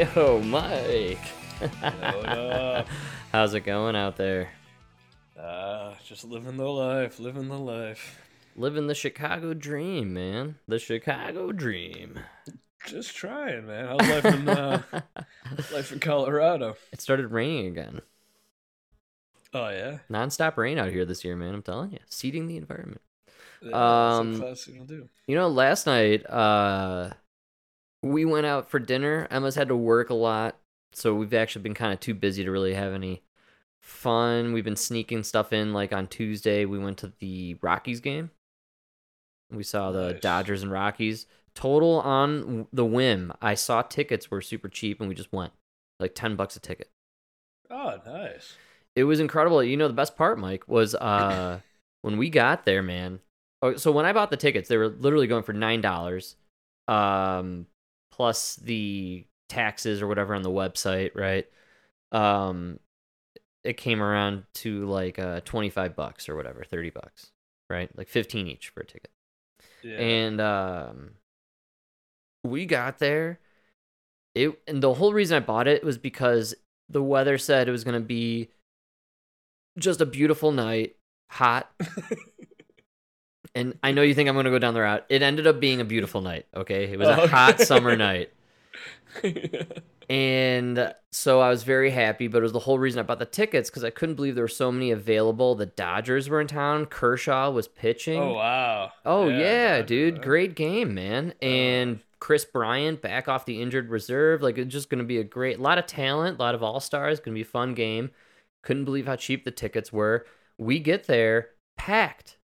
Yo, Mike. up? How's it going out there? Ah, just living the life, living the life. Living the Chicago dream, man. The Chicago dream. Just trying, man. How's life in uh, life in Colorado? It started raining again. Oh yeah, Non-stop rain out here this year, man. I'm telling you. Seeding the environment. yeah Um. You know, last night, uh we went out for dinner. Emma's had to work a lot, so we've actually been kind of too busy to really have any fun. We've been sneaking stuff in like on Tuesday, we went to the Rockies game. We saw the Nice. Dodgers and Rockies. Total on the whim. I saw tickets were super cheap and we just went. Like 10 bucks a ticket. Oh, nice. It was incredible. You know, the best part, Mike, was uh when we got there, man. Oh, so when I bought the tickets, they were literally going for nine dollars, um, plus the taxes or whatever on the website, right? Um, it came around to like uh twenty five bucks or whatever, thirty bucks, right? Like fifteen each for a ticket. Yeah. And um we got there. It and the whole reason I bought it was because the weather said it was gonna be just a beautiful night, hot. and I know you think I'm gonna go down the route. It ended up being a beautiful night, okay? It was a Oh, hot summer night. And so I was very happy, but it was the whole reason I bought the tickets because I couldn't believe there were so many available. The Dodgers were in town. Kershaw was pitching. oh wow. Oh yeah, Dodgers, dude, huh? great game, man. Oh. And Kris Bryant back off the injured reserve, like it's just gonna be a great, lot of talent, a lot of all stars. Gonna be a fun game. Couldn't believe how cheap the tickets were. We get there packed.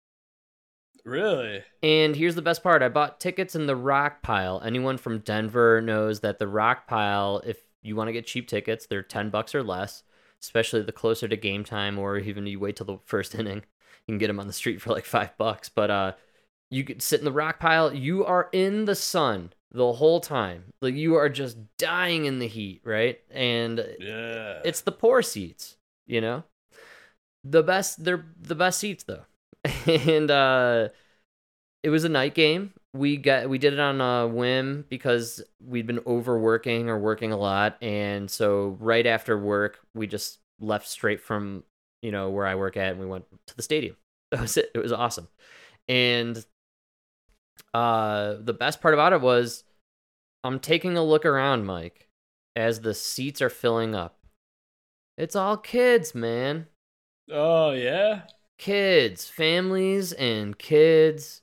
Really? And here's the best part: I bought tickets in the Rock Pile. Anyone from Denver knows that the Rock Pile, if you want to get cheap tickets, they're ten bucks or less. Especially the closer to game time, or even you wait till the first inning, you can get them on the street for like five bucks. But uh, you could sit in the Rock Pile. You are in the sun the whole time. Like you are just dying in the heat, right? And Yeah. it's the poor seats, you know. The best, they're the best seats though, and uh, it was a night game. We got we did it on a whim because we'd been overworking or working a lot, and so right after work we just left straight from you know where I work at, and we went to the stadium. That was it. It was awesome, and uh, the best part about it was I'm taking a look around, Mike, as the seats are filling up. It's all kids, man. oh yeah. Kids, families, and kids.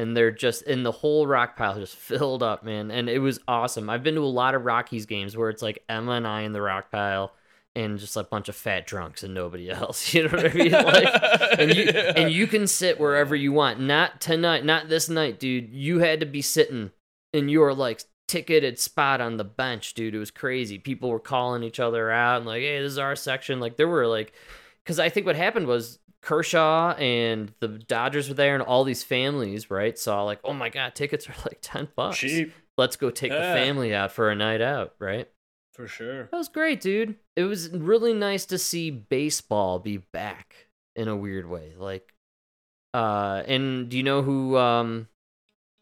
And they're just in the whole rock pile just filled up, man. And it was awesome. I've been to a lot of Rockies games where it's like Emma and I in the rock pile and just a bunch of fat drunks and nobody else. You know what I mean? Like, and you Yeah. and you can sit wherever you want. Not tonight, not this night, dude. You had to be sitting in your like ticketed spot on the bench, dude. It was crazy. People were calling each other out and like, "Hey, this is our section." Like there were like cuz I think what happened was Kershaw and the Dodgers were there and all these families, right? Saw like, "Oh my god, tickets are like 10 bucks. cheap Let's go take the family out for a night out," right? for sure. That was great, dude. It was really nice to see baseball be back in a weird way. Like uh and do you know who um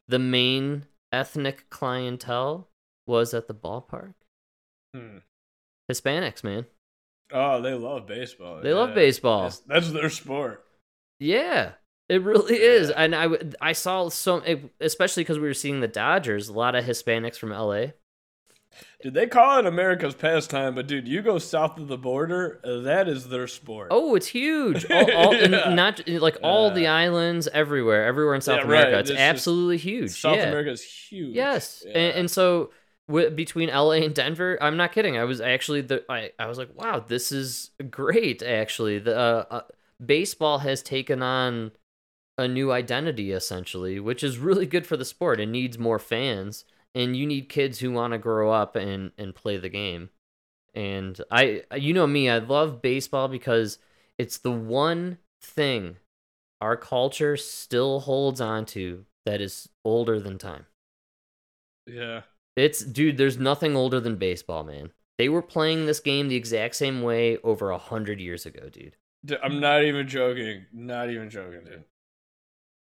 the main ethnic clientele was at the ballpark? Hmm. Hispanics, man. Oh, they love baseball. They love baseball. That's, that's their sport. Yeah. It really is. Yeah. And I saw so especially cuz we were seeing the Dodgers, a lot of Hispanics from LA. Dude, they call it America's pastime, but dude, you go south of the border, that is their sport. Oh, it's huge. All, all, Yeah. not like all the islands everywhere, everywhere in South Yeah, America. right. It's It's absolutely huge. South yeah. America is huge. Yes, Yeah. and, and so between LA and Denver, I'm not kidding. I was actually the I, I was like, wow, this is great. Actually, the uh, uh, baseball has taken on a new identity essentially, which is really good for the sport. It needs more fans, and you need kids who want to grow up and and play the game. And I, you know me, I love baseball because it's the one thing our culture still holds on to that is older than time. yeah. It's dude, there's nothing older than baseball, man. They were playing this game the exact same way over a hundred years ago, dude. I'm not even joking. Not even joking, dude.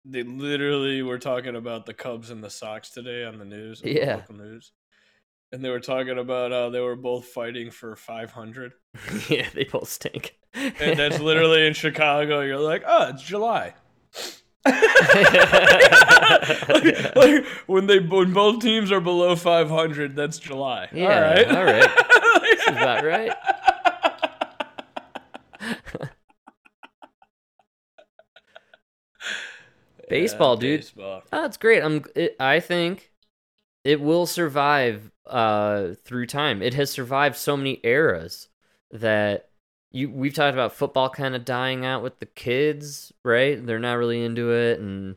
They literally were talking about the Cubs and the Sox today on the news. on the Yeah. local news. and they were talking about how they were both fighting for 500. yeah, they both stink. And that's literally in Chicago. You're like, oh, it's July. like, like, when they when both teams are below 500, that's July. Yeah, all right, all right. That's about right. Baseball, Yeah, dude. Baseball. Oh, that's great. I'm. It, I think it will survive uh, through time. It has survived so many eras that you. We've talked about football kind of dying out with the kids, right? They're not really into it, and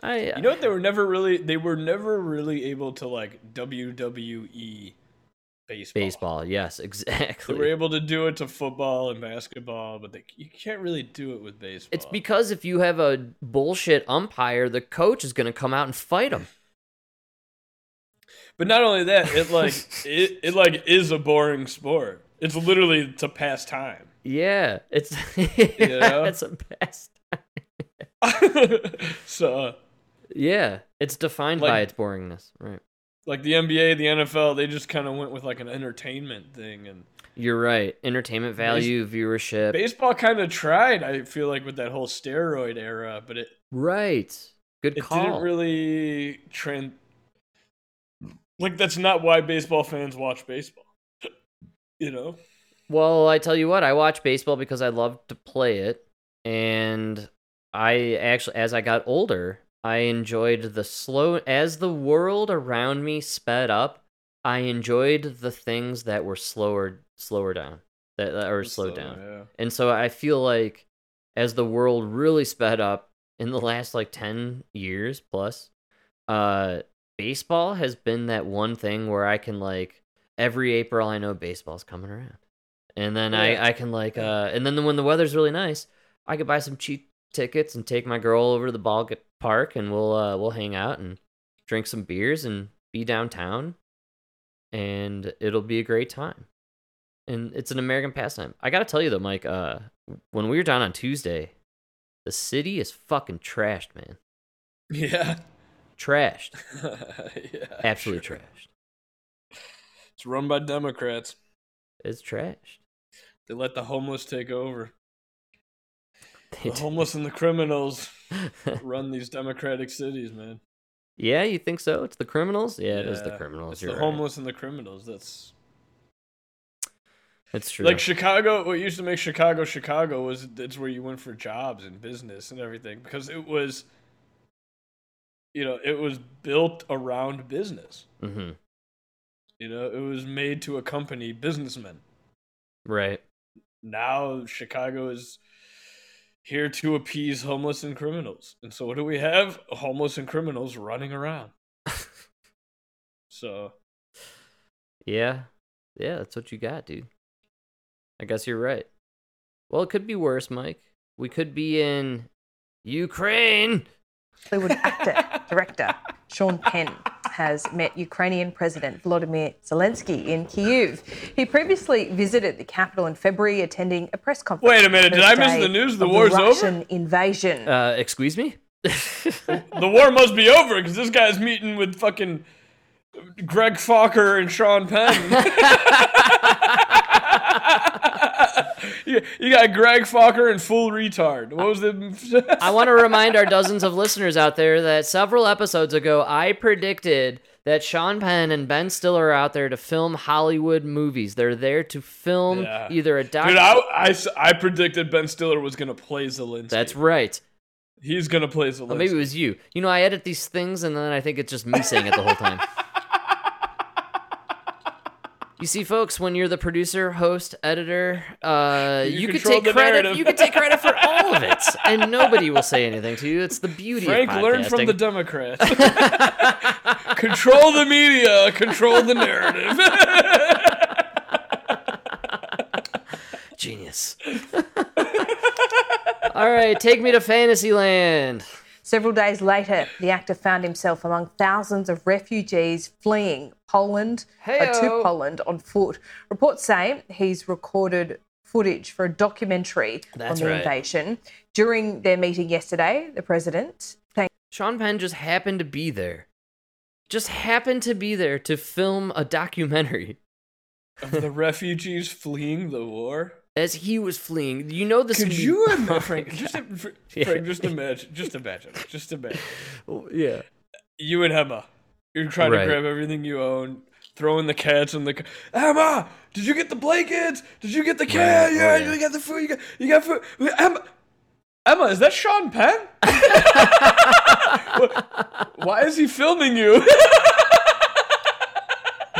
I. You know what? They were never really. They were never really able to like WWE baseball. baseball. Yes, exactly. They were able to do it to football and basketball, but they, you can't really do it with baseball. It's because if you have a bullshit umpire, the coach is going to come out and fight him. But not only that, it like it, it like is a boring sport. It's literally to pass time. Yeah, it's you know? it's a best. so uh, Yeah, it's defined by its boringness. Right. like the NBA, the NFL, they just kind of went with like an entertainment thing and You're right. Entertainment value, viewership. baseball kind of tried, I feel like with that whole steroid era, but it right. Good call. it call. didn't really trend like that's not why baseball fans watch baseball. You know? Well, I tell you what, I watch baseball because I love to play it, and I actually, as I got older, I enjoyed the slow. As the world around me sped up, I enjoyed the things that were slower, slower down, that, or slowed So, down. Yeah. And so I feel like as the world really sped up in the last like 10 years plus, uh baseball has been that one thing where I can like every April I know baseball's coming around. And then Yeah. I I can like uh and then when the weather's really nice, I could buy some cheap tickets and take my girl over to the ball park and we'll uh we'll hang out and drink some beers and be downtown and it'll be a great time and it's an American pastime. I gotta tell you though, Mike. Uh, when we were down on Tuesday, the city is fucking trashed, man. Yeah. Trashed, yeah. absolutely sure. trashed. It's run by Democrats. It's trashed. They let the homeless take over. They The homeless and the criminals run these democratic cities, man. yeah, you think so? It's the criminals. Yeah, it is the criminals. It's You're the right. homeless and the criminals. That's It's true. like Chicago. What used to make Chicago Chicago was it's where you went for jobs and business and everything because it was, you know, it was built around business. hmm You know, it was made to accompany businessmen. Right. Now Chicago is here to appease homeless and criminals. And so what do we have? Homeless and criminals running around. So Yeah. Yeah, that's what you got, dude. I guess you're right. Well, it could be worse, Mike. We could be in Ukraine. Hollywood actor, director Sean Penn has met Ukrainian President Volodymyr Zelensky in Kyiv. He previously visited the capital in February, attending a press conference. Wait a minute, did I miss the news? The of war's over? Russian invasion. Uh, excuse me? the war must be over because this guy's meeting with fucking Greg Focker and Sean Penn. you, you got Greg Focker and full retard. What was the? I want to remind our dozens of listeners out there that several episodes ago, I predicted that Sean Penn and Ben Stiller are out there to film Hollywood movies. They're there to film Yeah. either a doc. Dude, I, I I predicted Ben Stiller was gonna play Zelensky. That's right. He's gonna play Zelensky. Or maybe it was you. You know, I edit these things and then I think it's just me saying it the whole time. You see, folks, when you're the producer, host, editor, uh, You you, could take credit. narrative. You could take credit for all of it, and nobody will say anything to you. It's the beauty of. Frank of learned from the. Democrats. control the media, control the narrative. Genius. All right, take me to Fantasyland. Several days later, the actor found himself among thousands of refugees fleeing Poland uh, to Poland on foot. Reports say he's recorded footage for a documentary That's on the right. invasion. During their meeting yesterday, the president thanked Sean Penn just happened to be there. just happened to be there to film a documentary of the refugees fleeing the war. As he was fleeing. You know this. Could be- you Oh imagine, Frank? Just, Frank, Yeah. just imagine, just imagine, just imagine. yeah. You and Emma, you're trying Right. to grab everything you own, throwing the cats in the. ca- Emma, did you get the blankets? Did you get the cat? Right, oh, yeah, yeah. you got the food. You got, you got food. Emma, Emma, is that Sean Penn? Why is he filming you?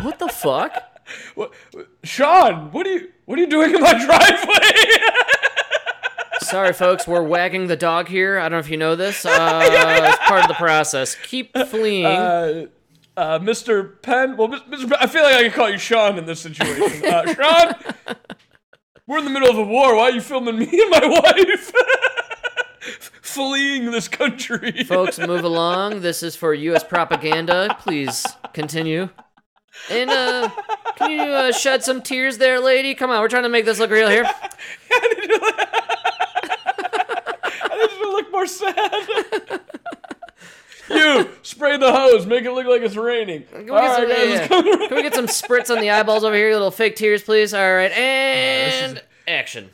What the fuck? What, Sean, what are you what are you doing in my driveway? Sorry, folks. We're wagging the dog here. I don't know if you know this. Uh, It's part of the process. Keep fleeing. uh, uh, Mr. Penn. Well, Mr. Penn, I feel like I can call you Sean in this situation. Uh, Sean, we're in the middle of a war. Why are you filming me and my wife fleeing this country? Folks, move along. This is for U.S. propaganda. Please continue. And uh, can you uh, shed some tears there, lady? Come on, we're trying to make this look real here. I need to look- I need to look more sad. you spray the hose, make it look like it's raining. Can we, All get some, right, guys, yeah, yeah. Can we get some spritz on the eyeballs over here? Little fake tears, please. All right, is- and action.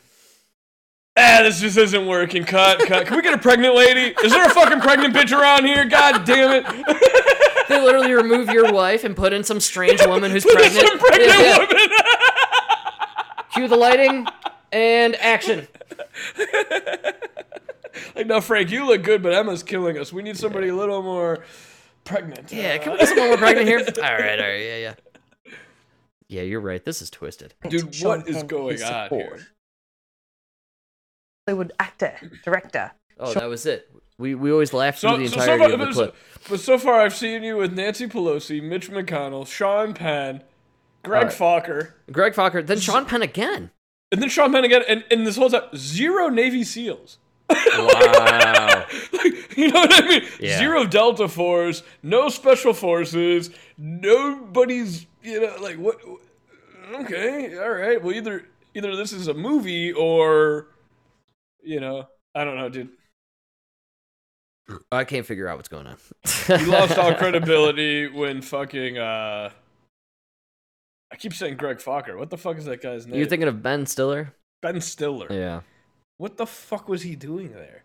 Ah, this just isn't working. Cut, cut. Can we get a pregnant lady? Is there a fucking pregnant bitch around here? God damn it. They literally remove your wife and put in some strange woman who's There's pregnant. some pregnant Yeah, yeah. woman. Cue the lighting and action. like, no, Frank, you look good, but Emma's killing us. We need somebody a little more pregnant. Yeah, can we get someone more pregnant here? All right, all right, yeah, yeah. Yeah, you're right. This is twisted. Dude, what is going his on support. here? Hollywood actor, director. Oh, that was it. We we always laughed So, through the so, so entirety far, of the but, clip. but so far, I've seen you with Nancy Pelosi, Mitch McConnell, Sean Penn, Greg Alright. Focker, Greg Focker, then Sean Penn again. and then Sean Penn again, and, and this whole time, zero Navy SEALs. Wow. Like, you know what I mean? Yeah. Zero Delta Force, no Special Forces, nobody's, you know, like what? Okay, all right. Well, either either this is a movie or, you know, I don't know, dude. I can't figure out what's going on. He lost all credibility when fucking. uh I keep saying Greg Focker. What the fuck is that guy's name? You're thinking of Ben Stiller? Ben Stiller. Yeah. What the fuck was he doing there?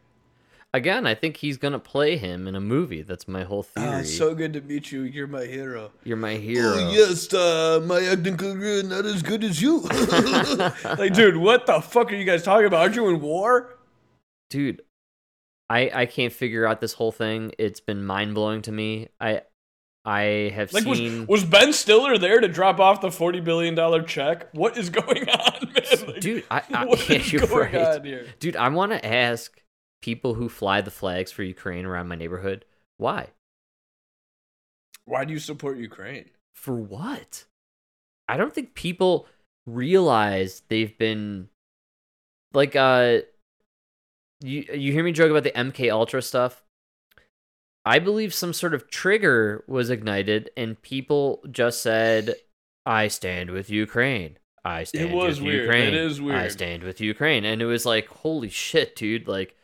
Again, I think he's gonna play him in a movie. That's my whole theory. Ah, so good to meet you. You're my hero. You're my hero. Oh, yes, uh, my acting career not as good as you. like, dude, what the fuck are you guys talking about? Aren't you in war? Dude, I I can't figure out this whole thing. It's been mind blowing to me. I I have Like, was, seen was Ben Stiller there to drop off the forty billion dollar check? What is going on, man? Like, Dude, I, I what is you're going right. on here? Dude, I want to ask people who fly the flags for Ukraine around my neighborhood why? Why do you support Ukraine? For what? I don't think people realize they've been like uh you you hear me joke about the MK Ultra stuff? I believe some sort of trigger was ignited and people just said I stand with Ukraine. I stand with Ukraine. It was with weird. It Ukraine. is I stand with Ukraine. And it was like, holy shit, dude. Like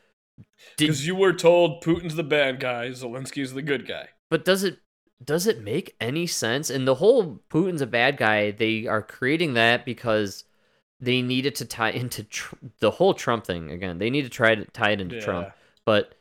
did Because you were told Putin's the bad guy, Zelensky's the good guy. But does it does it make any sense? And the whole Putin's a bad guy. They are creating that because they needed to tie into tr- the whole Trump thing again. They need to try to tie it into Trump. But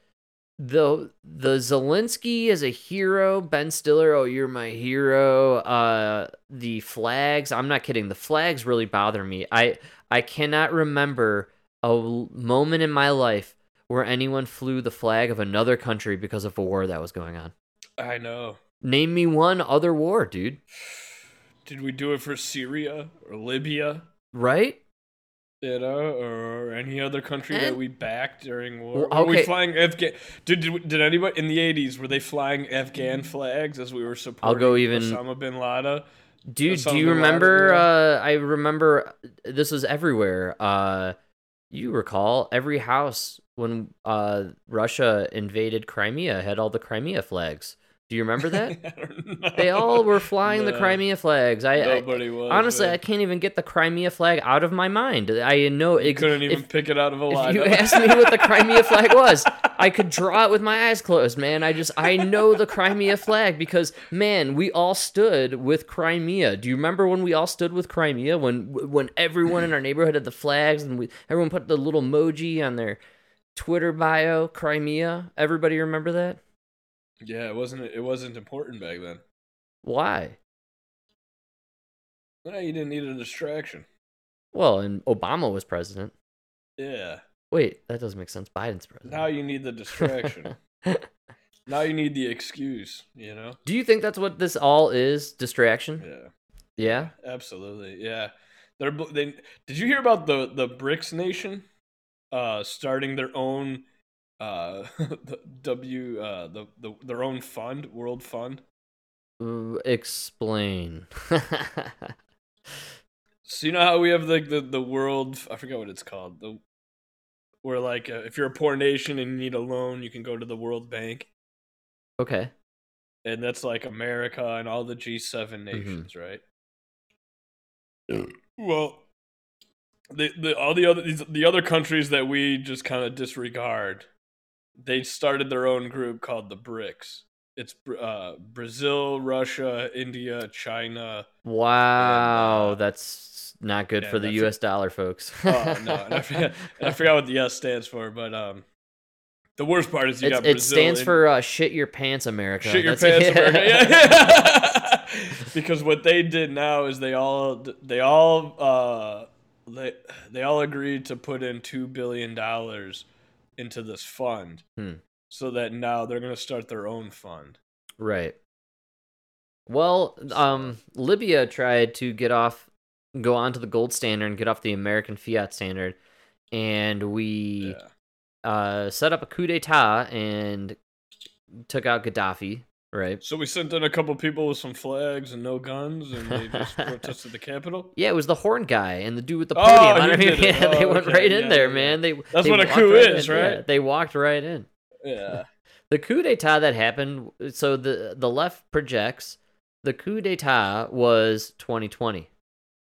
the the Zelensky as a hero, Ben Stiller, oh you're my hero. Uh, the flags, I'm not kidding. The flags really bother me. I I cannot remember a moment in my life where anyone flew the flag of another country because of a war that was going on. I know. Name me one other war, dude. Did we do it for Syria or Libya? Right? You know, or any other country that we backed during war? Well, Were we flying Afghan? Did, did did anybody in the eighties were they flying Afghan flags as we were supporting? I'll go even- Osama bin Laden. Dude, Osama do you remember uh I remember this was everywhere. Uh you recall every house when uh Russia invaded Crimea had all the Crimea flags. Do you remember that? I don't know. they all were flying the Crimea flags. I, I was. honestly man. I can't even get the Crimea flag out of my mind. I know You it couldn't even if, pick it out of a if line. you asked me what the Crimea flag was, I could draw it with my eyes closed, man. I just I know the Crimea flag because man, we all stood with Crimea. Do you remember when we all stood with Crimea when when everyone in our neighborhood had the flags and we everyone put the little emoji on their Twitter bio, Crimea? Everybody remember that? Yeah, it wasn't it wasn't important back then. Why? No, you didn't need a distraction. Well, and Obama was president. Yeah. Wait, that doesn't make sense. Biden's president. Now you need the distraction. now you need the excuse, you know? Do you think that's what this all is? Distraction? Yeah. Yeah. Absolutely. Yeah. They're they Did you hear about the the BRICS nation uh starting their own uh the W uh the, the their own fund, world fund? Explain. So you know how we have like the, the world I forget what it's called. The where like uh, if you're a poor nation and you need a loan, you can go to the World Bank. okay. and that's like America and all the G7 Mm-hmm. nations, right? Well, the the all the other these- the other countries that we just kind of disregard, they started their own group called the BRICS. It's uh, Brazil, Russia, India, China. Wow, uh, that's not good yeah, for the U.S. dollar, folks. Oh no, and I forgot, and I forgot what the S stands for, but um, the worst part is you It's- got Brazil. it stands and- for uh, "shit your pants, America." Shit your That's- pants, America. Yeah. because what they did now is they all they all uh they they all agreed to put in two billion dollars into this fund, Hmm. so that now they're gonna start their own fund. Right. Well, um, Libya tried to get off, go onto the gold standard and get off the American fiat standard, and we Yeah. uh, set up a coup d'état and took out Gaddafi. Right. So we sent in a couple people with some flags and no guns, and they just protested the Capitol. Yeah, it was the horn guy and the dude with the oh, podium. Oh. I did yeah, they Oh, went okay. right in Yeah, there, yeah, man. They That's they what a coup right is, in. Right? they walked right in. Yeah. The coup d'état that happened. So the the left projects the coup d'état was 2020.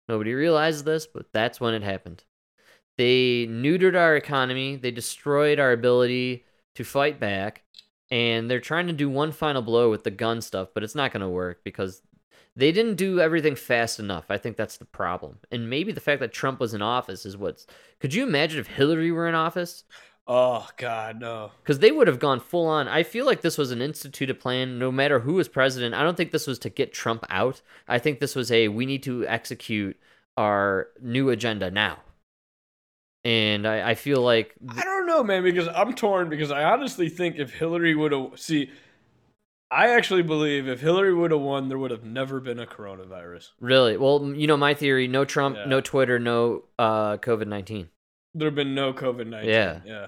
Nobody realizes this, but that's when it happened. They neutered our economy. They destroyed our ability to fight back, and they're trying to do one final blow with the gun stuff, but it's not going to work because they didn't do everything fast enough. I think that's the problem. And maybe the fact that Trump was in office is what's. Could you imagine if Hillary were in office? Oh God, no. because they would have gone full on. I feel like this was an instituted plan, no matter who was president. I don't think this was to get Trump out. I think this was a we need to execute our new agenda now. And I, I feel like I don't know, man, because I'm torn because I honestly think if Hillary would have see I actually believe if Hillary would have won, there would have never been a coronavirus. really, well, you know, my theory: no Trump, Yeah. no Twitter, no uh, COVID nineteen. There have been no COVID nineteen. Yeah. Yeah.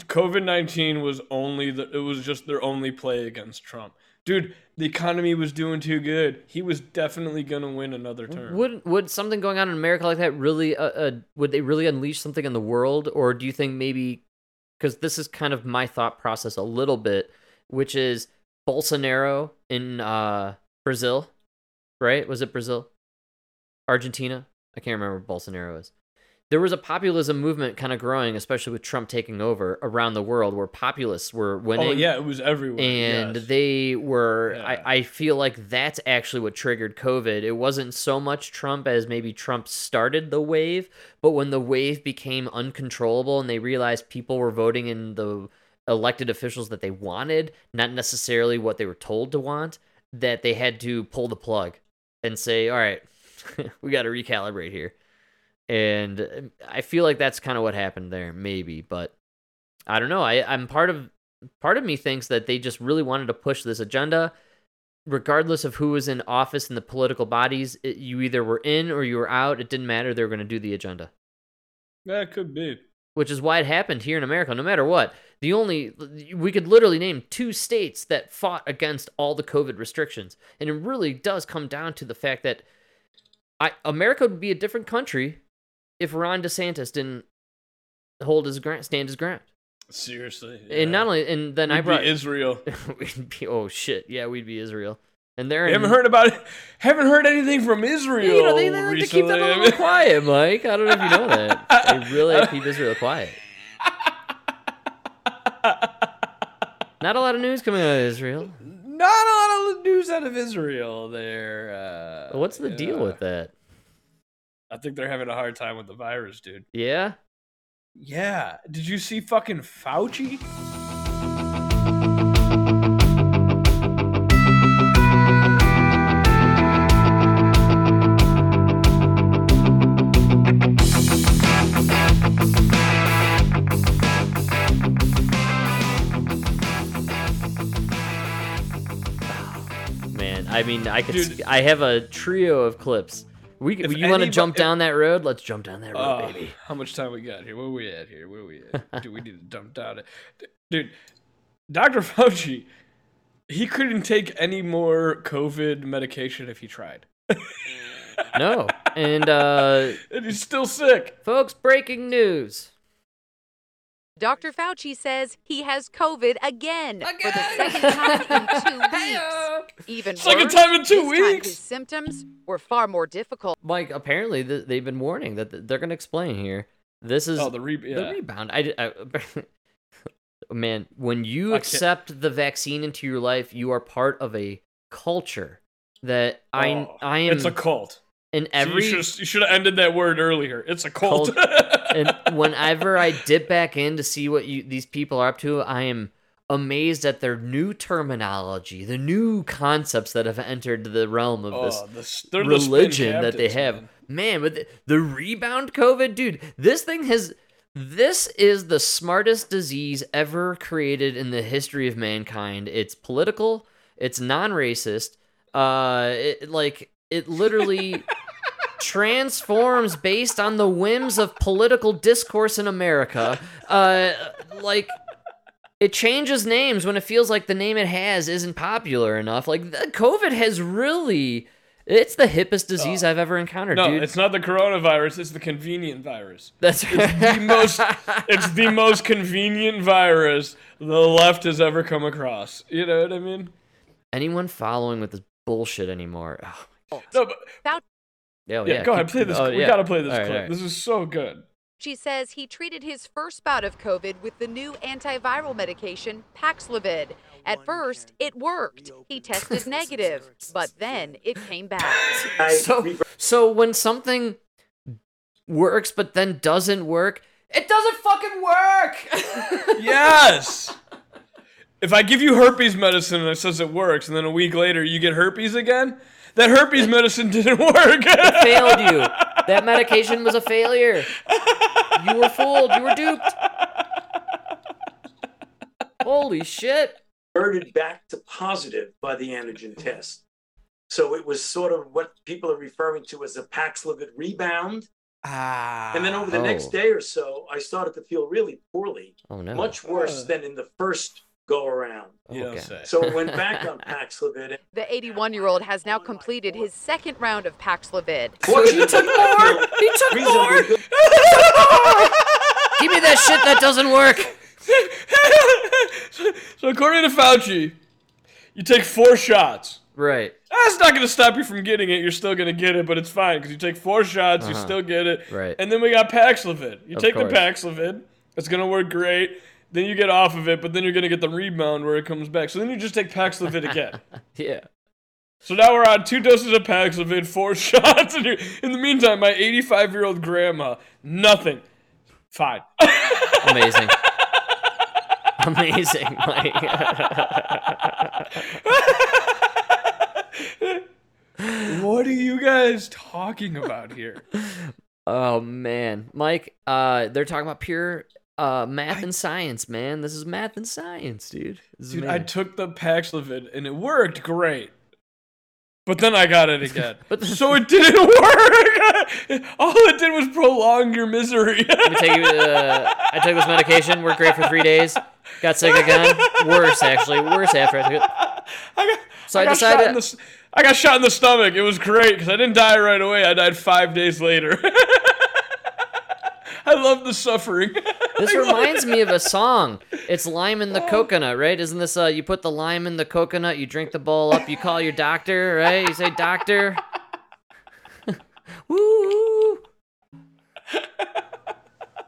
COVID nineteen was only the it was just their only play against Trump. Dude, the economy was doing too good. He was definitely gonna win another term. Would would something going on in America like that really? Uh, uh, would they really unleash something in the world, or do you think maybe? Because this is kind of my thought process a little bit, which is Bolsonaro in uh, Brazil, right? Was it Brazil? Argentina? I can't remember what Bolsonaro is. There was a populism movement kind of growing, especially with Trump taking over around the world, where populists were oh, winning Oh yeah, it was everywhere. and yes. they were Yeah. I, I feel like that's actually what triggered covid it wasn't so much trump as maybe trump started the wave but when the wave became uncontrollable and they realized people were voting in the elected officials that they wanted not necessarily what they were told to want that they had to pull the plug and say all right we got to recalibrate here and um, i feel like that's kind of what happened there maybe but i don't know I, i'm part of part of me thinks that they just really wanted to push this agenda. Regardless of who was in office in the political bodies it, you either were in or you were out it didn't matter they were going to do the agenda. Yeah, it could be. which is why it happened here in america no matter what. The only we could literally name two states that fought against all the covid restrictions and it really does come down to the fact that I, america would be a different country if ron desantis didn't hold his ground stand his ground Seriously. and not only and then We'd i brought Israel. we'd be, oh shit, yeah, we'd be Israel. And they're I haven't heard about it. Haven't heard anything from Israel. You know, they, they like to keep them a little quiet, Mike. I don't know if you know that. They really keep Israel quiet. Not a lot of news coming out of Israel. Not a lot of news out of Israel there. Uh, What's the deal yeah. with that? I think they're having a hard time with the virus, dude. Yeah. Yeah. Did you see fucking Fauci? Man, I mean, I could. Dude. I have a trio of clips. We, If you want to jump down that road? Let's jump down that road, Oh, baby. How much time we got here? Where we at here? Where we at? Dude, we need to dump down it. Dude, Dr. Fauci, he couldn't take any more COVID medication if he tried. No, and uh, And he's still sick. folks, breaking news. Dr. Fauci says he has COVID again, for the second time in two weeks. Even Second worse, time in two this time his symptoms were far more difficult. Mike, apparently th- they've been warning that th- they're going to explain here. This is Oh, the re- the rebound. I, I man, when you Okay. accept the vaccine into your life, you are part of a culture that I Oh, I am It's a cult. In So every you should have ended that word earlier. It's a cult. Cult. and whenever I dip back in to see what you these people are up to, I am amazed at their new terminology, the new concepts that have entered the realm of this oh, the, s- they're the religion that they have. man. Man, but the, the rebound COVID, dude, this thing has. This is the smartest disease ever created in the history of mankind. It's political. It's non-racist. Uh, it, like it literally transforms based on the whims of political discourse in America. Uh, like it changes names when it feels like the name it has isn't popular enough. Like the, COVID has really. It's the hippest disease I've ever encountered, No, dude. it's not the coronavirus. It's the convenient virus. That's the most it's the most convenient virus the left has ever come across. You know what I mean? anyone following with this bullshit anymore. Oh, No, but yeah, yeah, yeah, go ahead, play this. oh, we yeah. gotta play this All right, clip. all right. This is so good. She says he treated his first bout of COVID with the new antiviral medication, Paxlovid. At first, it worked. He tested negative, but then it came back. So, so when something works but then doesn't work, it doesn't fucking work. Yes. If I give you herpes medicine and it says it works, and then a week later you get herpes again, that herpes medicine didn't work. it failed you. That medication was a failure. You were fooled. You were duped. Holy shit. converted back to positive by the antigen test. So it was sort of what people are referring to as a Paxlovid rebound. ah. And then over the Oh. next day or so, I started to feel really poorly, Oh no. much worse than in the first go around. you don't Okay. So I went back on Paxlovid. The 81 year old has now completed his second round of Paxlovid. Fortunately, took I more? feel He took reasonably more? Give me that shit that doesn't work. so, so according to Fauci, you take four shots. Right. That's not going to stop you from getting it. You're still going to get it, but it's fine because you take four shots, you Uh-huh. still get it. Right. And then we got Paxlovid. You Of take course. the Paxlovid. It's going to work great. Then you get off of it, but then you're going to get the rebound where it comes back. So then you just take Paxlovid again. Yeah. so now we're on two doses of Paxlovid, four shots. And in the meantime, my 85 year old grandma, nothing. Fine. Amazing. Amazing. Like, what are you guys talking about here? oh man, Mike. Uh, they're talking about pure uh math and science, man. This is math and science, dude. Dude, I took the Paxlovid and it worked great. But then I got it again. But the- so it didn't work. All it did was prolong your misery. Let me take you. Uh, I took this medication. Worked great for three days. Got sick again. Worse, actually. Worse after I took it. I got, So I got decided- the, I got shot in the stomach. It was great because I didn't die right away. I died five days later. I love the suffering. This I reminds me of a song. It's lime in the coconut, right? Isn't this uh you put the lime in the coconut, you drink the bowl up, you call your doctor, right? You say doctor. Woo!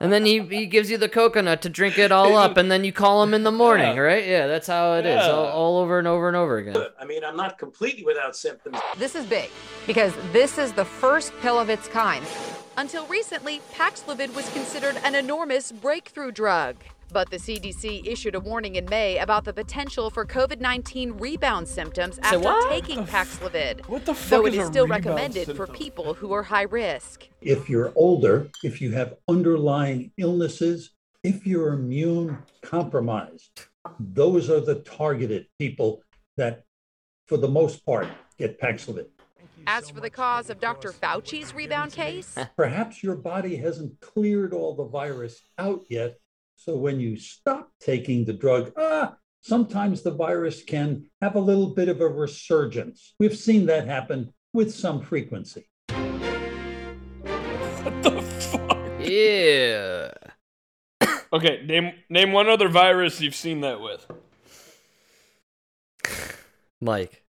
and then he, he gives you the coconut to drink it all up, and then you call him in the morning, Yeah. right? Yeah, that's how it is, Yeah. all, all over and over and over again. I mean, I'm not completely without symptoms. This is big because this is the first pill of its kind. Until recently, Paxlovid was considered an enormous breakthrough drug. But the CDC issued a warning in May about the potential for COVID 19 rebound symptoms after what? taking Paxlovid. What the fuck Though it is is a still rebound recommended for people who are high risk. if you're older, if you have underlying illnesses, if you're immune compromised, those are the targeted people that, for the most part, get Paxlovid. As for the cause of Dr. Fauci's rebound case, Perhaps your body hasn't cleared all the virus out yet. So when you stop taking the drug, ah, sometimes the virus can have a little bit of a resurgence. We've seen that happen with some frequency. What the fuck? Yeah. Okay, name name one other virus you've seen that with. Mike,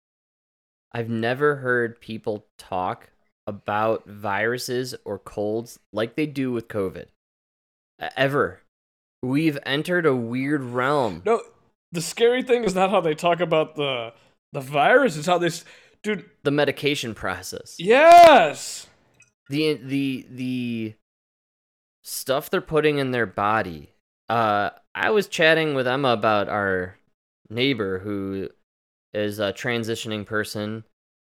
I've never heard people talk about viruses or colds like they do with COVID. Ever. We've entered a weird realm. No, the scary thing is not how they talk about the the virus. It's how they, dude. The medication process. Yes. The the the stuff they're putting in their body. Uh I was chatting with Emma about our neighbor who is a transitioning person.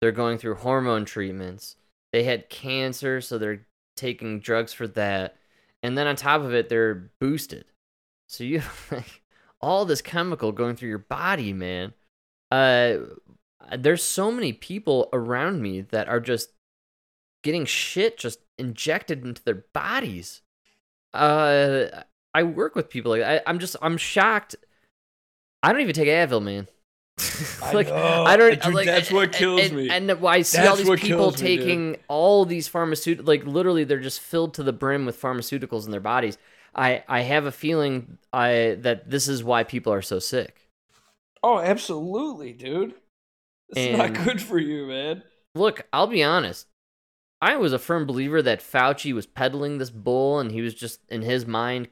They're going through hormone treatments. They had cancer, so they're taking drugs for that. And then on top of it, they're boosted. So you like all this chemical going through your body, man. Uh there's so many people around me that are just getting shit just injected into their bodies. Uh I work with people like I, I'm just I'm shocked. I don't even take Advil, man. I like know. I don't Dude, like that's what and- kills and, me. And, I see all these people kills me, taking all these pharmaceutical like literally they're just filled to the brim with pharmaceuticals in their bodies. I I have a feeling I that this is why people are so sick. Oh, absolutely, dude. It's not good for you, man. Look, I'll be honest. I was a firm believer that Fauci was peddling this bull and he was just in his mind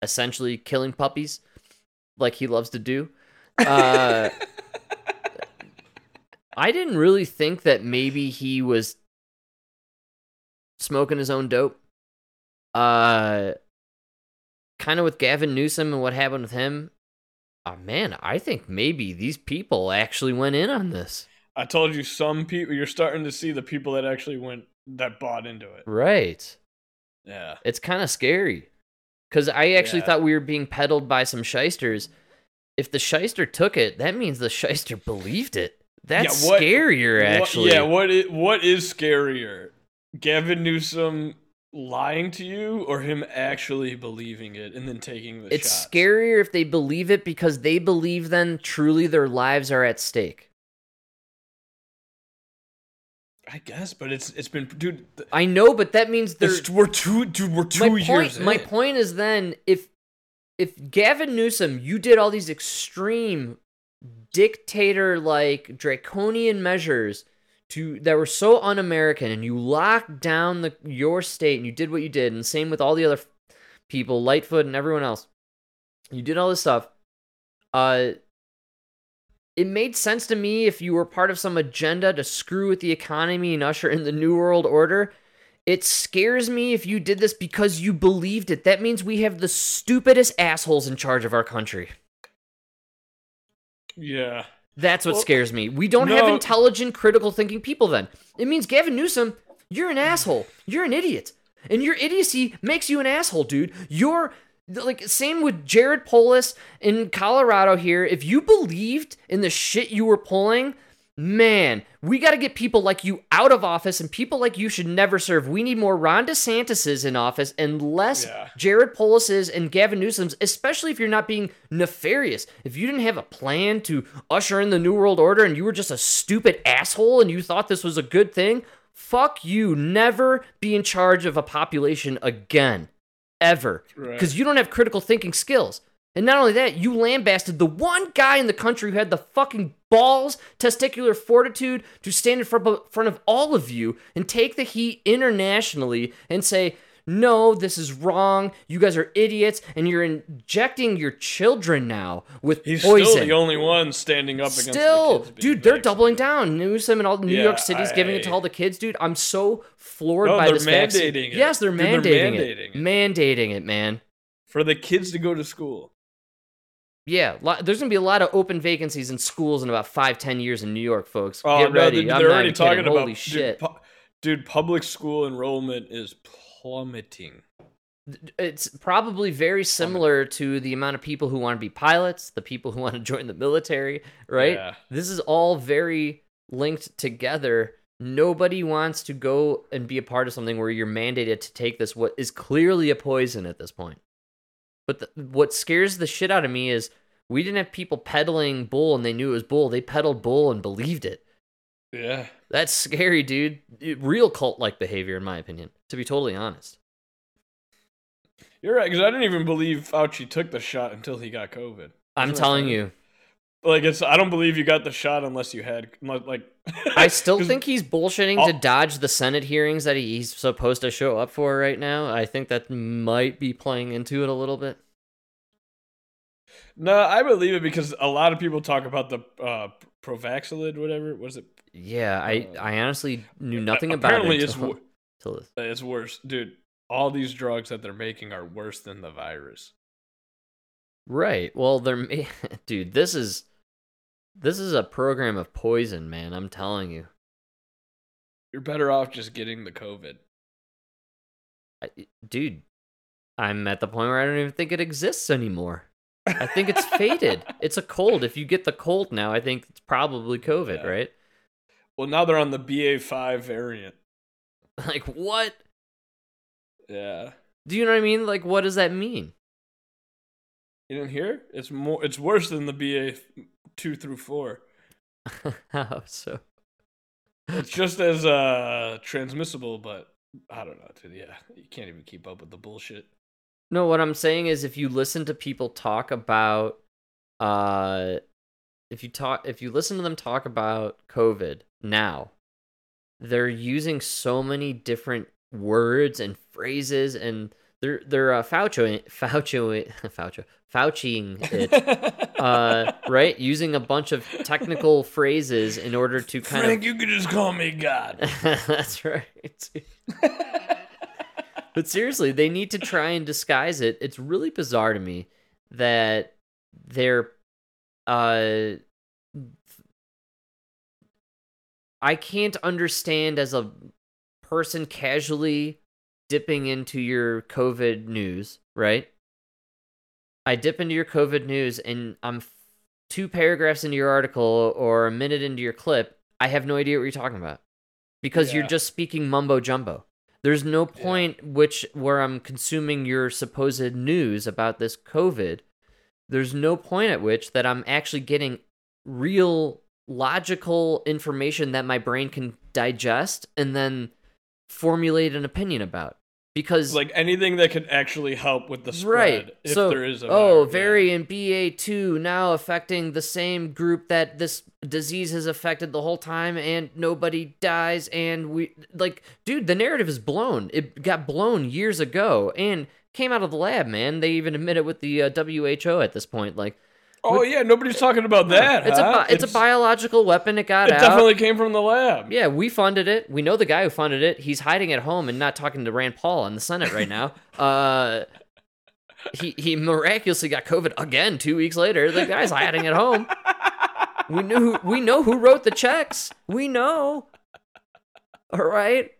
essentially killing puppies like he loves to do. Uh I didn't really think that maybe he was smoking his own dope. Uh kind of with Gavin Newsom and what happened with him. Oh man, I think maybe these people actually went in on this. I told you some people. You're starting to see the people that actually went that bought into it. Right. Yeah. It's kind of scary. Cuz I actually Yeah. thought we were being peddled by some shysters. If the shyster took it, that means the shyster believed it. That's Yeah, what- scarier What- actually. yeah. What is, what is scarier, Gavin Newsom lying to you, or him actually believing it and then taking the it's shots? scarier if they believe it because they believe then truly their lives are at stake. I guess, but it's it's been, dude. th- I know, but that means they're we're two, dude. We're two my years. point, my point is then if if Gavin Newsom, you did all these extreme dictator like draconian measures to that were so un-American, and you locked down the your state, and you did what you did, and same with all the other people, Lightfoot and everyone else. You did all this stuff. Uh, it made sense to me if you were part of some agenda to screw with the economy and usher in the new world order. It scares me if you did this because you believed it. That means we have the stupidest assholes in charge of our country. Yeah. That's what Well, scares me. We don't have intelligent, critical thinking people then. It means Gavin Newsom, you're an asshole. You're an idiot. And your idiocy makes you an asshole, dude. You're like same with Jared Polis in Colorado here. If you believed in the shit you were pulling, man, we got to get people like you out of office and people like you should never serve. We need more Ron DeSantis's in office and less Yeah. Jared Polis's and Gavin Newsom's, especially if you're not being nefarious. If you didn't have a plan to usher in the New World Order and you were just a stupid asshole and you thought this was a good thing, fuck you. Never be in charge of a population again. Ever. Right. Because you don't have critical thinking skills. And not only that, you lambasted the one guy in the country who had the fucking balls, testicular fortitude to stand in front of, all of you and take the heat internationally and say, no, this is wrong. You guys are idiots, and you're injecting your children now with poison. He's poison. still the only one standing up against Still, the dude, they're vaccinated. doubling down. Newsom and all New Yeah, York City's giving it to all the kids, dude. I'm so floored No, by they're this vaccine. it. Yes, they're Dude, they're mandating, mandating it. it. Mandating it, man. for the kids to go to school. Yeah, lo- there's gonna be a lot of open vacancies in schools in about five, ten years in New York, folks. Oh Get no, ready. they're, I'm they're already even kidding. talking about Holy shit. Dude, pu- dude, public school enrollment is plummeting. it's probably very similar to the amount of people who want to be pilots, the people who want to join the military, right? Yeah. This is all very linked together. Nobody wants to go and be a part of something where you're mandated to take this what is clearly a poison at this point. But the, what scares the shit out of me is we didn't have people peddling bull and they knew it was bull. They peddled bull and believed it. Yeah. That's scary, dude. Real cult like behavior, in my opinion, to be totally honest. You're right, because I didn't even believe Fauci took the shot until he got COVID. I'm telling you. Like it's, I don't believe you got the shot unless you had, like. I still think he's bullshitting to dodge the Senate hearings that he's supposed to show up for right now. I think that might be playing into it a little bit. No, I believe it because a lot of people talk about the uh, Provaxilid, whatever. Was it? Yeah, I, Uh, I honestly knew nothing about Apparently, it. it's until- wo- until it's worse, dude. All these drugs that they're making are worse than the virus. Right. Well, they're dude. This is this is a program of poison, man. I'm telling you. You're better off just getting the COVID. I, dude, I'm at the point where I don't even think it exists anymore. I think it's faded. It's a cold. If you get the cold now, I think it's probably COVID, Yeah. right? Well, now they're on the BA5 variant. Like what? Yeah. Do you know what I mean? Like what does that mean? You didn't hear? It's more. It's worse than the BA two through four. How so? It's just as uh transmissible, but I don't know. Dude, yeah, you can't even keep up with the bullshit. No, what I'm saying is if you listen to people talk about uh if you talk if you listen to them talk about COVID now, they're using so many different words and phrases and they're they're uh, Fauci Fauci Fauci Fauciing it. uh, right? Using a bunch of technical phrases in order to kind of. Frank, of you could just call me God. That's right. but seriously, they need to try and disguise it. It's really bizarre to me that they're uh I can't understand as a person casually dipping into your COVID news, right? I dip into your COVID news and I'm two paragraphs into your article or a minute into your clip. I have no idea what you're talking about because you're just speaking mumbo jumbo. There's no point which where I'm consuming your supposed news about this COVID. There's no point at which that I'm actually getting real logical information that my brain can digest and then formulate an opinion about. Because like anything that could actually help with the spread. right. If so there is a oh variant ba2 now affecting the same group that this disease has affected the whole time and nobody dies and we like dude the narrative is blown. It got blown years ago and came out of the lab man. They even admit it with the uh, who at this point like Oh yeah, nobody's talking about that. it's a huh? bi- it's, a biological weapon it got It out definitely came from the lab. yeah, we funded it. We know the guy who funded it. He's hiding at home and not talking to Rand Paul in the Senate right now. Uh, he he miraculously got COVID again two weeks later. The guy's hiding at home. We knew we know who wrote the checks. We know. All right.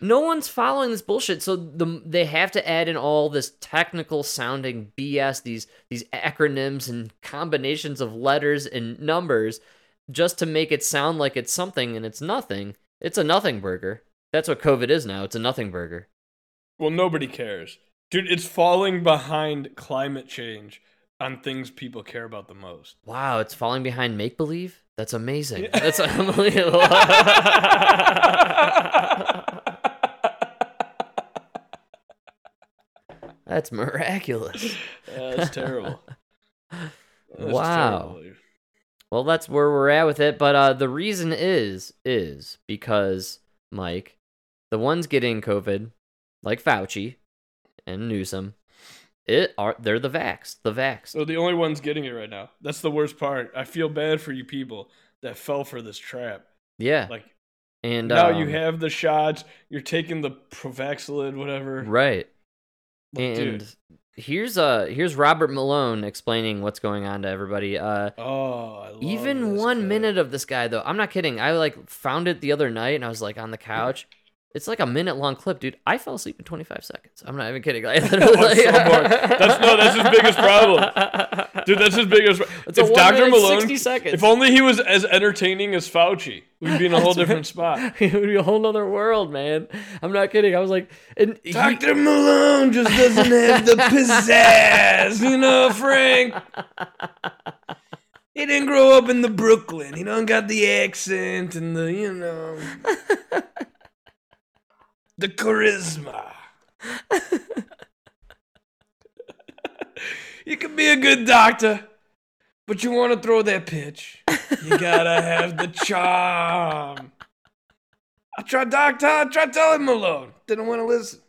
No one's following this bullshit, so the they have to add in all this technical sounding BS, these these acronyms and combinations of letters and numbers, just to make it sound like it's something and it's nothing. It's a nothing burger. That's what COVID is now. It's a nothing burger. Well, nobody cares, dude. It's falling behind climate change on things people care about the most. Wow, it's falling behind make believe. That's amazing. That's unbelievable. That's miraculous. Yeah, that's terrible. That's Wow. terrible. Well, that's where we're at with it. But uh, the reason is is because Mike, the ones getting COVID like Fauci and Newsom, it are they're the vax, the vax. So the only ones getting it right now. That's the worst part. I feel bad for you people that fell for this trap. Yeah, Like and now um, you have the shots. You're taking the Provaxilid, whatever. right. Like, And dude. here's uh here's Robert Malone explaining what's going on to everybody. Uh, Oh, I love even one guy. minute of this guy though, I'm not kidding. I like found it the other night and I was like on the couch. It's like a minute long clip, dude. I fell asleep in 25 seconds. I'm not even kidding. I literally, Oh, so. That's- no, that's his biggest problem. Dude, that's his biggest. It's a if one Dr. Malone, 60 seconds. if only he was as entertaining as Fauci, we'd be in a whole different spot. it would be a whole nother world, man. I'm not kidding. I was like, and he- Dr. Malone just doesn't have the pizzazz, you know, Frank. He didn't grow up in the Brooklyn. He don't got the accent and the, you know, the charisma. you can be a good doctor, but you want to throw that pitch. You gotta have the charm. I tried doctor, I tried telling Malone. Didn't want to listen.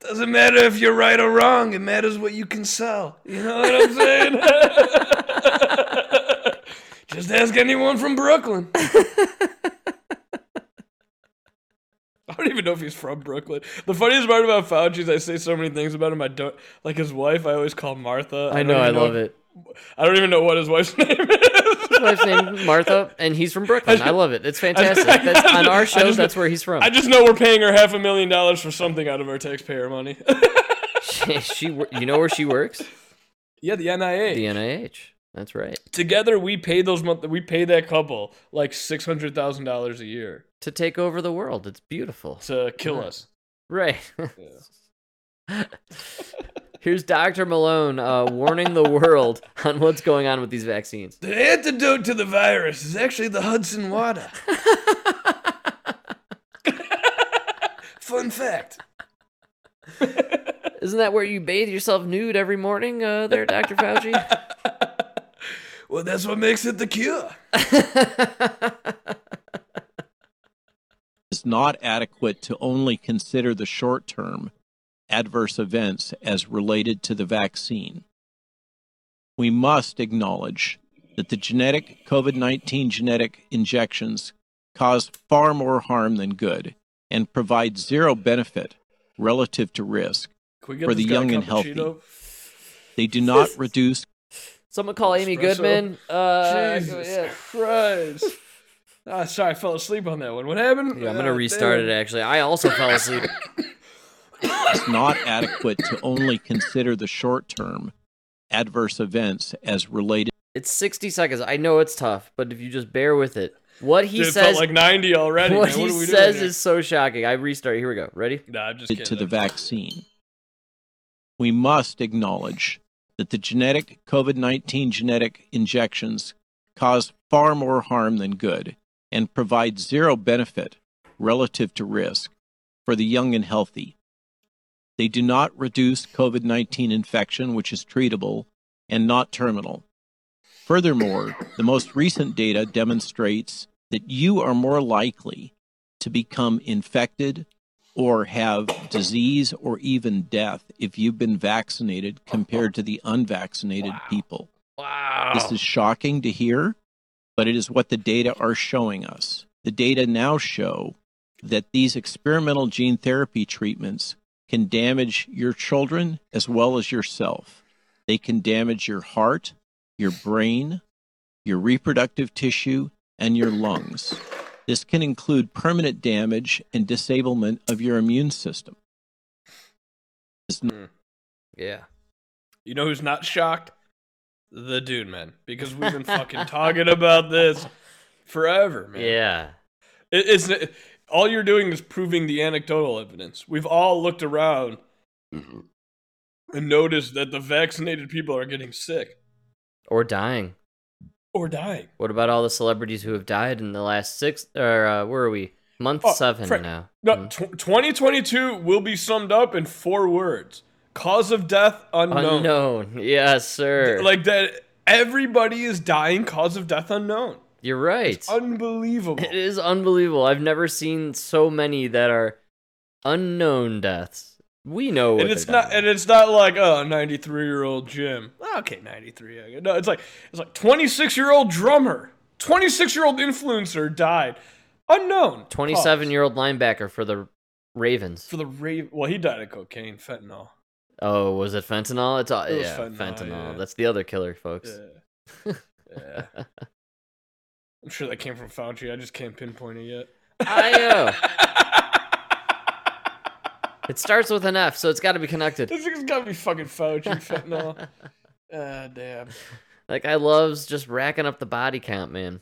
Doesn't matter if you're right or wrong. It matters what you can sell. You know what I'm saying? Just ask anyone from Brooklyn. I don't even know if he's from Brooklyn. The funniest part about Fauci is I say so many things about him. I don't like his wife. I always call Martha. I don't know, I even love it. I don't even know what his wife's name is. His wife's named Martha, and he's from Brooklyn. I love it. It's fantastic. I That's, on our show, just- that's where he's from. I just know we're paying her half a million dollars for something out of our taxpayer money. she, she, you know where she works? yeah, the NIH. The NIH. That's right. Together, we pay those month. We pay that couple like six hundred thousand dollars a year To take over the world. It's beautiful. to kill Yeah. us. Right. Here's Dr. Malone uh, warning the world on what's going on with these vaccines. The antidote to the virus is actually the Hudson water. Fun fact. Isn't that where you bathe yourself nude every morning, uh, there, Dr. Fauci? Well, that's what makes it the cure. it's not adequate to only consider the short term adverse events as related to the vaccine. We must acknowledge that the genetic COVID 19 genetic injections cause far more harm than good and provide zero benefit relative to risk. Can we get For the young and healthy. They do not reduce Someone call Amy Goodman. Uh, Jesus yeah. Christ. Ah, sorry, I fell asleep on that one. What happened? Yeah, I'm gonna restart damn. it. Actually, I also fell asleep. it's not adequate to only consider the short term adverse events as related It's 60 seconds. I know it's tough, but if you just bear with it, what he Dude, it says, felt like 90 already. what man. he are we says doing here? is so shocking. I restart. Here we go. Ready? Nah, I'm just kidding. to the I'm just kidding. vaccine. We must acknowledge that the genetic COVID 19 genetic injections cause far more harm than good and provide zero benefit relative to risk for the young and healthy. They do not reduce COVID 19 infection, which is treatable and not terminal. Furthermore, the most recent data demonstrates that you are more likely to become infected or have disease or even death if you've been vaccinated compared to the unvaccinated people. Wow. This is shocking to hear, but it is what the data are showing us. The data now show that these experimental gene therapy treatments can damage your children as well as yourself. They can damage your heart, your brain, your reproductive tissue, and your lungs. This can include permanent damage and disablement of your immune system. Hmm. Yeah. You know who's not shocked? The dude, man. Because we've been fucking talking about this forever, man. Yeah. It, it's all you're doing is proving the anecdotal evidence. We've all looked around mm-hmm. and noticed that the vaccinated people are getting sick Or dying. Or dying. What about all the celebrities who have died in the last six? Or uh, where are we? Month Oh, seven Frank, now. No, Hmm? 2022 will be summed up in four words: cause of death unknown. Unknown. Yes, sir. Like that, everybody is dying. Cause of death unknown. You're right. It's unbelievable. It is unbelievable. I've never seen so many that are unknown deaths. We know, and it's not and it's not like oh 93 year old jim okay 93 no it's like it's like 26 year old drummer. 26 year old influencer died. Unknown. 27 year old linebacker for the Ravens. for the Raven, well he died of cocaine fentanyl. Oh, was it fentanyl? It's all It yeah, fentanyl, fentanyl. yeah. That's the other killer, folks. yeah. Yeah. I'm sure that came from fauci. I just can't pinpoint it yet. I uh, it starts with an F, so it's got to be connected. this thing's gotta be fucking fauci fentanyl ah damn Like I loves just racking up the body count, man.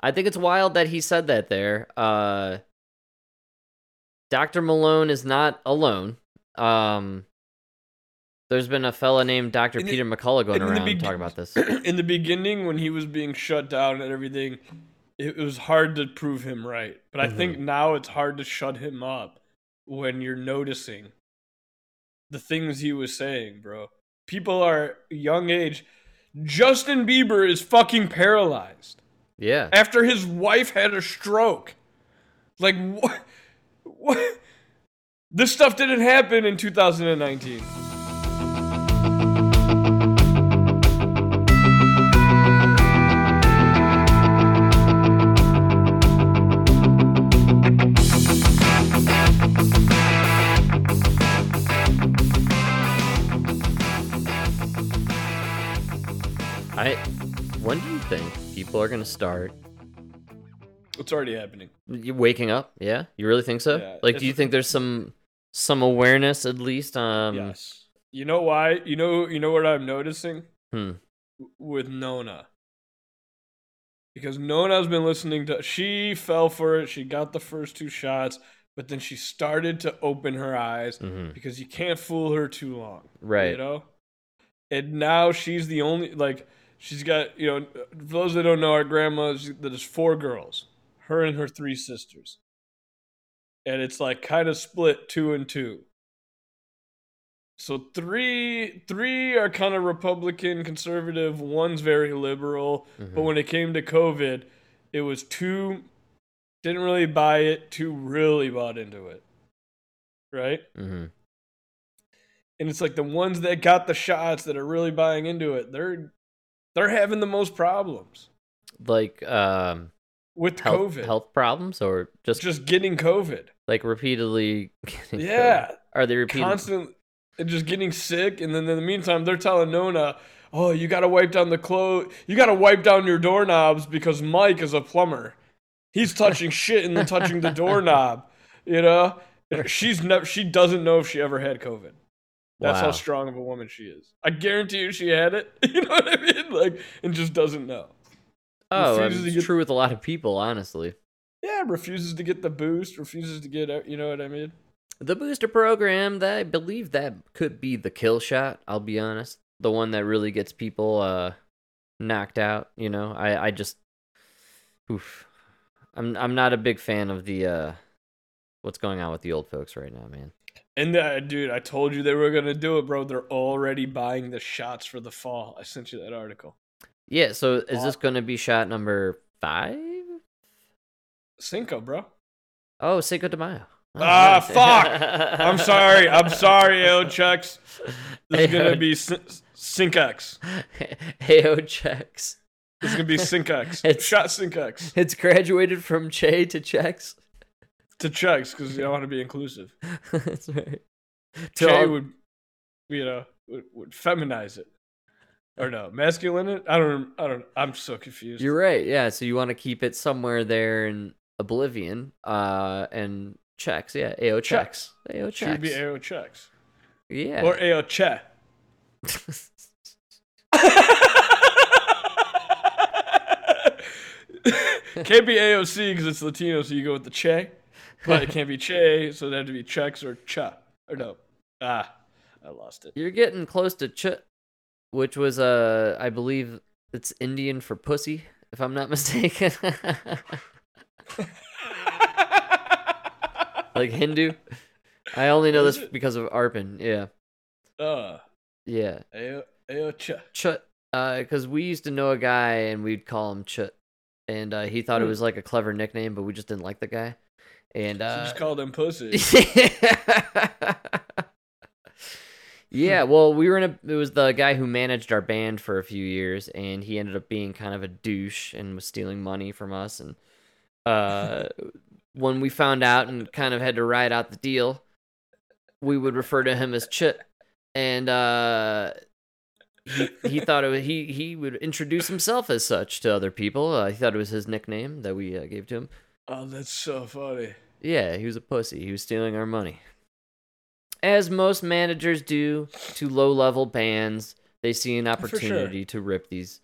I think it's wild that he said that there. Uh Dr. Malone is not alone. Um there's been a fella named Dr. In the- Peter McCullough going in the around beg- talking about this. in the beginning when he was being shut down and everything it, it was hard to prove him right but i think now it's hard to shut him up when you're noticing the things he was saying bro. People are young age. Justin bieber is fucking paralyzed. Yeah. after his wife had a stroke. Like what what this stuff didn't happen in 2019 people are going to start it's already happening you waking up? Yeah? You really think so? Yeah, like do you think there's some some awareness at least um yes you know why you know you know what i'm noticing hmm. with Nona. Because Nona's been listening to she fell for it, she got the first two shots, but then she started to open her eyes Mhm. because you can't fool her too long. Right. You know? And now she's the only like she's got, you know, for those that don't know, our grandma she- there's four girls. Her and her three sisters. And it's like kind of split two and two. So three three are kind of Republican conservative, one's very liberal. But Mhm. when it came to COVID, it was two didn't really buy it, two really bought into it. Right? Mm-hmm. And it's like the ones that got the shots that are really buying into it, they're they're having the most problems Like um with health, COVID. health problems or just, Just getting COVID. like repeatedly getting Yeah. COVID? Are they repeating Constant just getting sick and then in the meantime they're telling Nona, "Oh, you got to wipe down the clothes. You got to wipe down your doorknobs because Mike is a plumber. He's touching shit and then touching the doorknob, you know? She's never she doesn't know if she ever had COVID. That's how strong of a woman she is. I guarantee you she had it. You know what I mean? Like and just doesn't know. Oh, refuses it's get- true with a lot of people, honestly. Yeah, refuses to get the boost, refuses to get out, you know what I mean? The booster program, that I believe that could be the kill shot, I'll be honest. The one that really gets people uh knocked out, you know. I I just oof. I'm I'm not a big fan of the uh what's going on with the old folks right now, man. And uh, dude, I told you they were gonna do it, bro. They're already buying the shots for the fall. I sent you that article. Yeah, so is this going to be shot number 5? Cinco, bro. Oh, Cinco de Mayo. Oh, Ah, nice. fuck. I'm sorry. I'm sorry, AO checks. This is gonna be Syncex. AO checks. This is gonna be Syncex. It's- Shot Syncex It's graduated from Che to checks. To checks because you don't want to be inclusive. That's right. To Che all- would, you know, would, would feminize it, or no, masculine it. I don't. I don't. I'm so confused. You're right. Yeah. So you want to keep it somewhere there in oblivion. Uh, and checks. Yeah. AO checks. AO checks. be AO checks yeah. or AO che. can't be AOC because it's Latino, so you go with the Che. But it can't be Che, so it'd have to be Chex or Cha. Or no. Ah, I lost it. You're getting close to ch, which was uh, I believe it's Indian for pussy, if I'm not mistaken. like Hindu. I only know this because of Arpin. Yeah. Uh, Yeah. AO Cha. Chut. Uh, because we used to know a guy and we'd call him Chut. and uh, he thought it Hmm. was like a clever nickname, but we just didn't like the guy. And So uh, just called him pussy. yeah, well, we were in a. It was the guy who managed our band for a few years, and he ended up being kind of a douche and was stealing money from us. And uh, when we found out and kind of had to ride out the deal, we would refer to him as Chit, and uh, he he thought it was, he he would introduce himself as such to other people. Uh, he thought it was his nickname that we uh, gave to him. Oh, that's so funny. Yeah, he was a pussy. He was stealing our money. As most managers do to low level bands, they see an sure. opportunity to rip these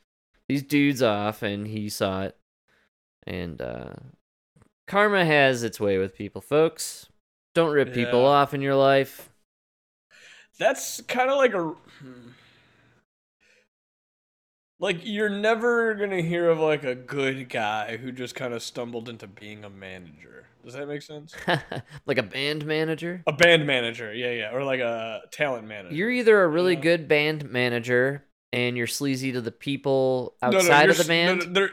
these dudes off and he saw it. And uh karma has its way with people, folks. Don't rip people off in your life. That's kind of like a. Like you're never gonna hear of like a good guy who just kind of stumbled into being a manager. Does that make sense? like a band manager. A band manager, yeah, yeah, or like a talent manager. You're either a really Yeah. good band manager and you're sleazy to the people No, no, outside of the no, band. no, there,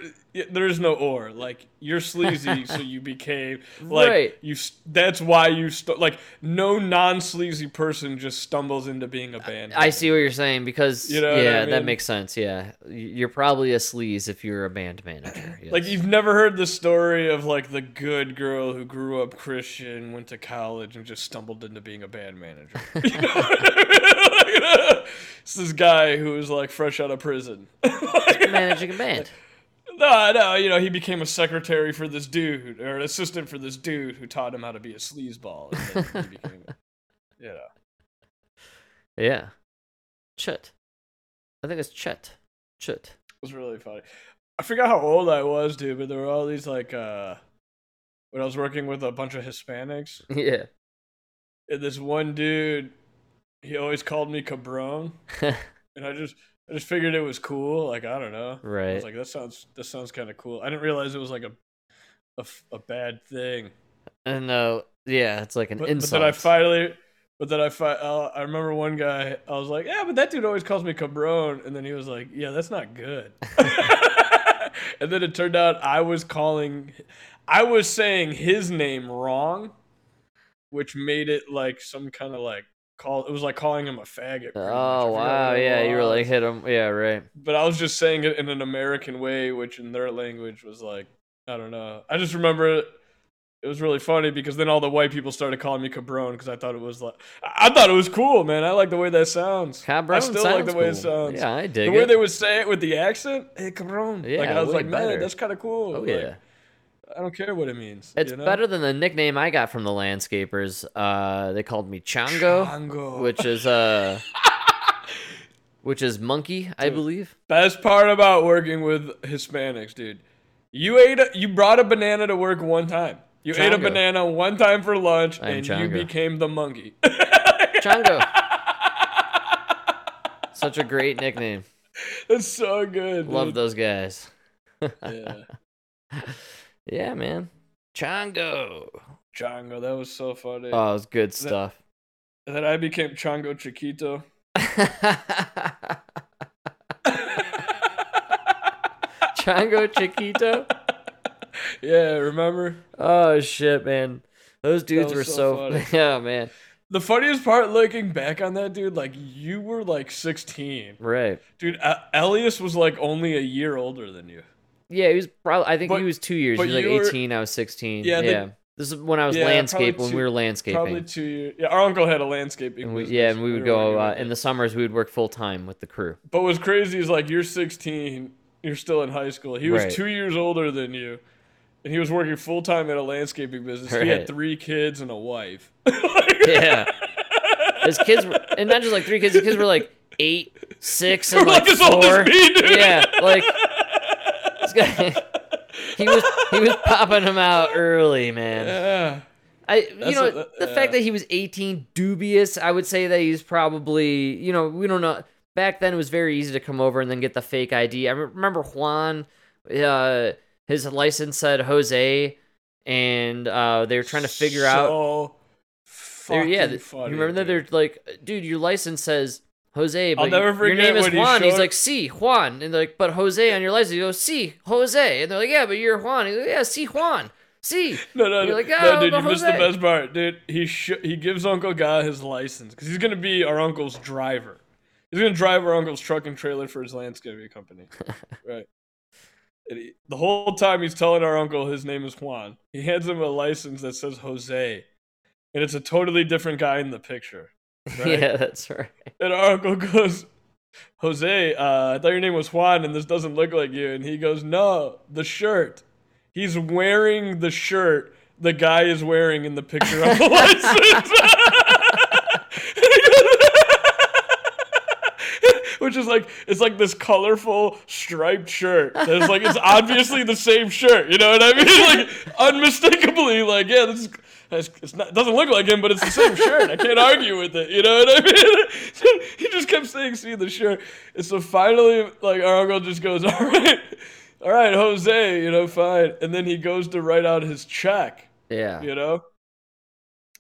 there is no or. Like you're sleazy, so you became like Right. you. That's why you st- like no non-sleazy person just stumbles into being a band. I see what you're saying because You know what I yeah, that makes sense. Yeah, you're probably a sleaze if you're a band manager. Like you've never heard the story of like the good girl who grew up Christian, went to college, and just stumbled into being a band manager. You know what I mean? Like, it's this guy who was like fresh out of prison. Like, managing a band. No, no, you know, he became a secretary for this dude, or an assistant for this dude who taught him how to be a sleazeball. And then he became, you know. Yeah, Chut. I think it's Chet. Chut. It was really funny. I forgot how old I was, dude, but there were all these like uh when I was working with a bunch of Hispanics, Yeah. and this one dude, he always called me cabron, and I just I just figured it was cool. Like I don't know, I Right. was like, that sounds that sounds kind of cool. I didn't realize it was like a a bad thing. and no, yeah, it's like an But, but then I finally, but then I fi- uh, I remember one guy. I was like, yeah, but that dude always calls me cabron, and then he was like, yeah, that's not good. and then it turned out I was calling, I was saying his name wrong, which made it like some kind of like call. It was like calling him a faggot. pretty much. Oh wow, yeah, you were like hit him. Yeah, right. But I was just saying it in an American way, which in their language was like, I don't know. I just remember it. It was really funny because then all the white people started calling me cabron because I thought it was like I thought it was cool, man. I like the way that sounds. Cabron I still like the way it sounds. Yeah, I dig it. the dig way they would say it with the accent, hey cabron. like Yeah, I was like, man, that's kind of cool. Oh Like, yeah. I don't care what it means. It's you know? better than the nickname I got from the landscapers. Uh, they called me Chango, Chongo. which is uh, which is monkey, I believe. Best part about working with Hispanics, dude. You ate a, you brought a banana to work one time. You ate a banana one time for lunch, I'm and you became the monkey. Chango. Such a great nickname. That's so good. Love dude. those guys. Yeah. Yeah, man. Chongo. Chongo, that was so funny. Oh, it was good stuff. and then I became Chongo Chiquito. Chongo Chiquito. Yeah, remember? Oh shit, man. Those dudes were so so, yeah, man. The funniest part, looking back on that, dude, like you were like 16, Right. dude. Uh, Elias was like only a year older than you. Yeah, he was probably. I think But- he was two years. He was like were- eighteen. I was sixteen. Yeah, Yeah. the- this is when I was Yeah, probably When we were landscaping. Probably two years. Yeah, our uncle had a landscaping. and we, business. yeah, and we would go uh, in the summers. We would work full time with the crew. But what's crazy is like you're 16, you're still in high school. He was Right. two years older than you, and he was working full time at a landscaping business. He had three kids and a wife. Yeah. His kids were, and not just like three kids. His kids were like eight, six, and We're like, like as old as four. me. Yeah, like. He was he was popping them out early, man. Yeah. I you That's know what- the yeah. fact that he was 18 dubious. I would say that he's probably you know we don't know. Back then it was very easy to come over and then get the fake ID. I remember Juan, uh, his license said Jose, and uh, they were trying to figure out. So They're, yeah, funny, you remember that they're like, dude, your license says Jose, but never your name is when he Juan. He's like, see, Juan. And they're like, but Jose on your license. You go, see, Jose. And they're like, yeah, but you're Juan. He's like, yeah, see, Juan. See. No, no, You're no, like, no, "Oh, dude, but you missed the best part, dude. He sh- he gives Uncle Guy his license because he's gonna be our uncle's driver. He's gonna drive our uncle's truck and trailer for his landscaping company, right? And he, the whole time he's telling our uncle his name is Juan. He hands him a license that says Jose, and it's a totally different guy in the picture. Right? Yeah, that's right. And our uncle goes, Jose, uh, I thought your name was Juan and this doesn't look like you. And he goes, No, the shirt. He's wearing the shirt the guy is wearing in the picture on the license. Which is like it's like this colorful striped shirt. That's like it's obviously the same shirt. You know what I mean? Like unmistakably, like yeah, this is it's, it's not, it doesn't look like him, but it's the same shirt. I can't argue with it. You know what I mean? he just kept saying, "See the shirt." And so finally, like our uncle just goes, "All right, all right, Jose, you know, fine." And then he goes to write out his check. Yeah. You know,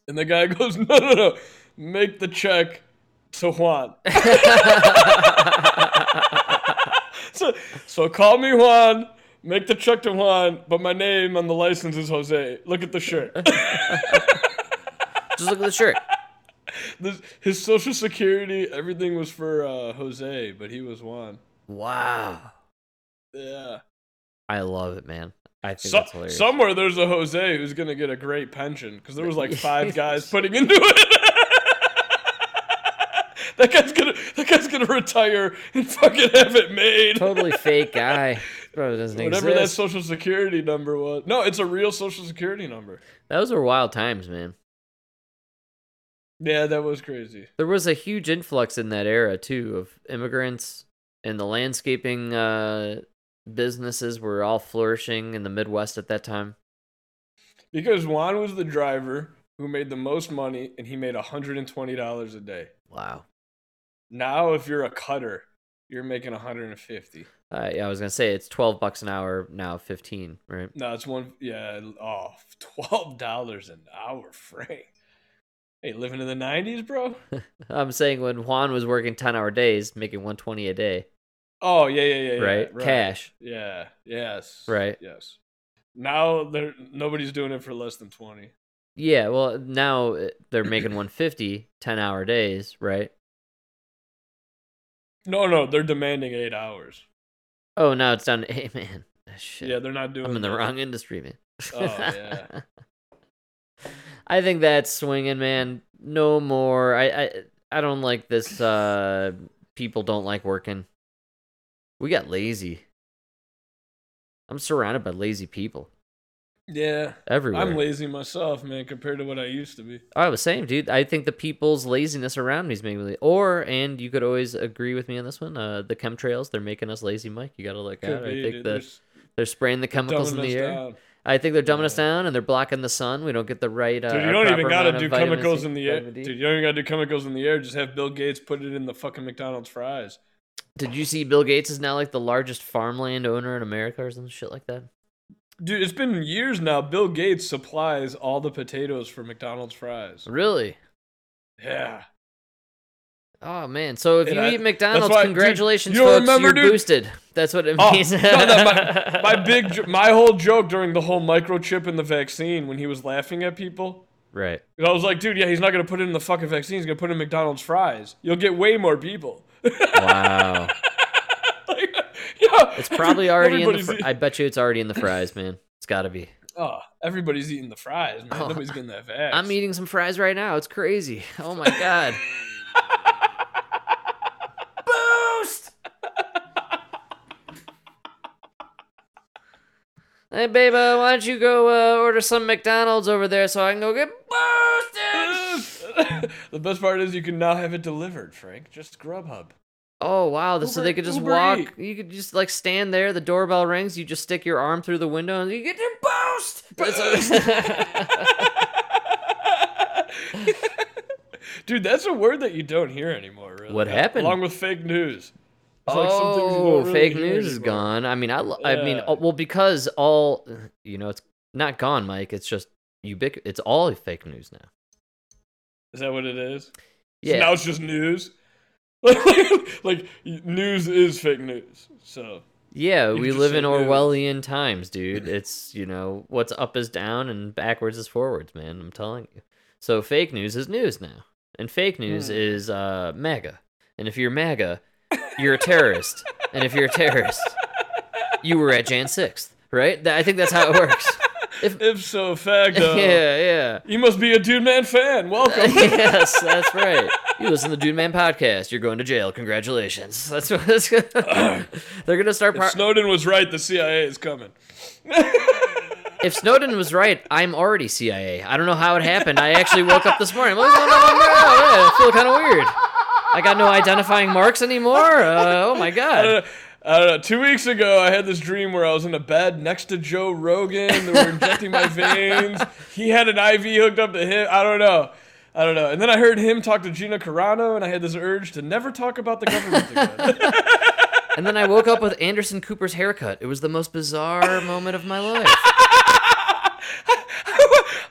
and the guy goes, "No, no, no, make the check to Juan." so, so call me Juan. Make the check to Juan, but my name on the license is Jose. Look at the shirt. Just look at the shirt. This, his social security, everything was for uh, Jose, but he was Juan. Wow. Yeah. I love it, man. I think So, that's hilarious. somewhere there's a Jose who's gonna get a great pension because there was like five guys putting into it. that guy's gonna that guy's gonna retire and fucking have it made. totally fake guy. It doesn't Whatever that social security number was. No, it's a real social security number. Those were wild times, man. Yeah, that was crazy. There was a huge influx in that era too of immigrants and the landscaping uh, businesses were all flourishing in the Midwest at that time. Because Juan was the driver who made the most money and he made $120 a day. Wow. Now if you're a cutter, you're making 150. Uh, yeah, I was gonna say it's twelve bucks an hour now, fifteen, right? No, it's one yeah, oh, $12 an hour, Frank. Hey, living in the 90s, bro? I'm saying when Juan was working ten hour days, making one twenty a day, Oh, yeah, yeah, yeah, yeah. right? Cash, Yeah, yes. Right. Yes. Now there nobody's doing it for less than 20. yeah. Well, now uh, they're making 150 10 hour days, right? No, no, they're demanding 8 hours. Oh, now it's down to hey man, shit. Yeah, they're not doing I'm in the that. wrong industry, man. Oh, yeah. I think that's swinging, man. No more. I I I don't like this. Uh, people don't like working. We got lazy. I'm surrounded by lazy people Yeah. everywhere. I'm lazy myself, man, compared to what I used to be. I was saying, dude. I think the people's laziness around me is making me. Or and you could always agree with me on this one. Uh, the chemtrails, they're making us lazy, Mike. You got to look at it. I think dude. the, There's- they're spraying the chemicals in the air. down. I think they're dumbing us down and they're blocking the sun. We don't get the right. Uh, Dude, you don't even gotta do chemicals C, in the air. Dude, you don't even gotta do chemicals in the air. Just have Bill Gates put it in the fucking McDonald's fries. Did you see Bill Gates is now like the largest farmland owner in America or some shit like that? Dude, it's been years now. Bill Gates supplies all the potatoes for McDonald's fries. Really? Yeah. Oh man! So if And you I- eat McDonald's, why- dude, congratulations, you folks! remember, you're dude? boosted. That's what it Oh, means. no, my, my big, my whole joke during the whole microchip in the vaccine when he was laughing at people. right. And I was like, dude, yeah, he's not gonna put it in the fucking vaccine. He's gonna put it in McDonald's fries. You'll get way more people. Wow. Yeah, It's probably already in the. Fr- eat- I bet you it's already in the fries, man. It's got to be. oh, everybody's eating the fries, man. Oh, Nobody's getting that vax. I'm eating some fries right now. It's crazy. Oh my god. Boost. Hey, babe, uh, why don't you go uh, order some McDonald's over there so I can go get boosted? the best part is you can now have it delivered, Frank. Just Grubhub. Oh wow! So they could just Uber walk. Eat. You could just like stand there. The doorbell rings. You just stick your arm through the window and you get your boost. Dude, that's a word that you don't hear anymore, really. What happened? Along with fake news. It's like some things you oh, don't really fake news is gone. I mean, I, lo- I mean, Yeah. well, because all, you know, it's not gone, Mike. It's just ubiquitous. It's all fake news now. Is that what it is? So Yeah. now it's just news. like, like news is fake news. So Yeah, we live in news. Orwellian times, dude. It's, you know, what's up is down and backwards is forwards, man. I'm telling you. So fake news is news now. And fake news Hmm. is uh MAGA. And if you're MAGA, you're a terrorist. and if you're a terrorist, you were at Jan 6th, right? I think that's how it works. If ipso facto, Yeah, yeah. you must be a Dude Man fan. Welcome. yes, that's right. You listen to the Dude Man podcast. You're going to jail. Congratulations. That's what that's They're gonna start. if Par- Snowden was right, the CIA is coming. if Snowden was right, I'm already CIA. I don't know how it happened. I actually woke up this morning. Going on? Oh, yeah, I feel kind of weird. I got no identifying marks anymore. Uh, oh my I god. I don't know. Two weeks ago, I had this dream where I was in a bed next to Joe Rogan. They were injecting my veins. He had an IV hooked up to him. I don't know. I don't know. And then I heard him talk to Gina Carano, and I had this urge to never talk about the government again. And then I woke up with Anderson Cooper's haircut. It was the most bizarre moment of my life.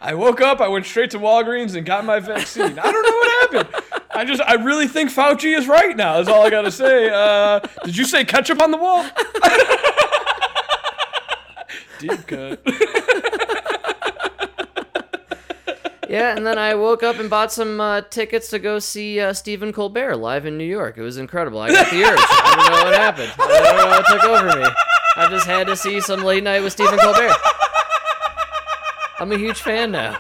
I woke up, I went straight to Walgreens and got my vaccine. I don't know what happened. I just, I really think Fauci is right now. That's all I gotta say. Uh, did you say ketchup on the wall? Deep cut. Yeah, and then I woke up and bought some uh, tickets to go see uh, Stephen Colbert live in New York. It was incredible. I got the urge. I don't know what happened. I don't know what took over me. I just had to see some late night with Stephen Colbert. I'm a huge fan now.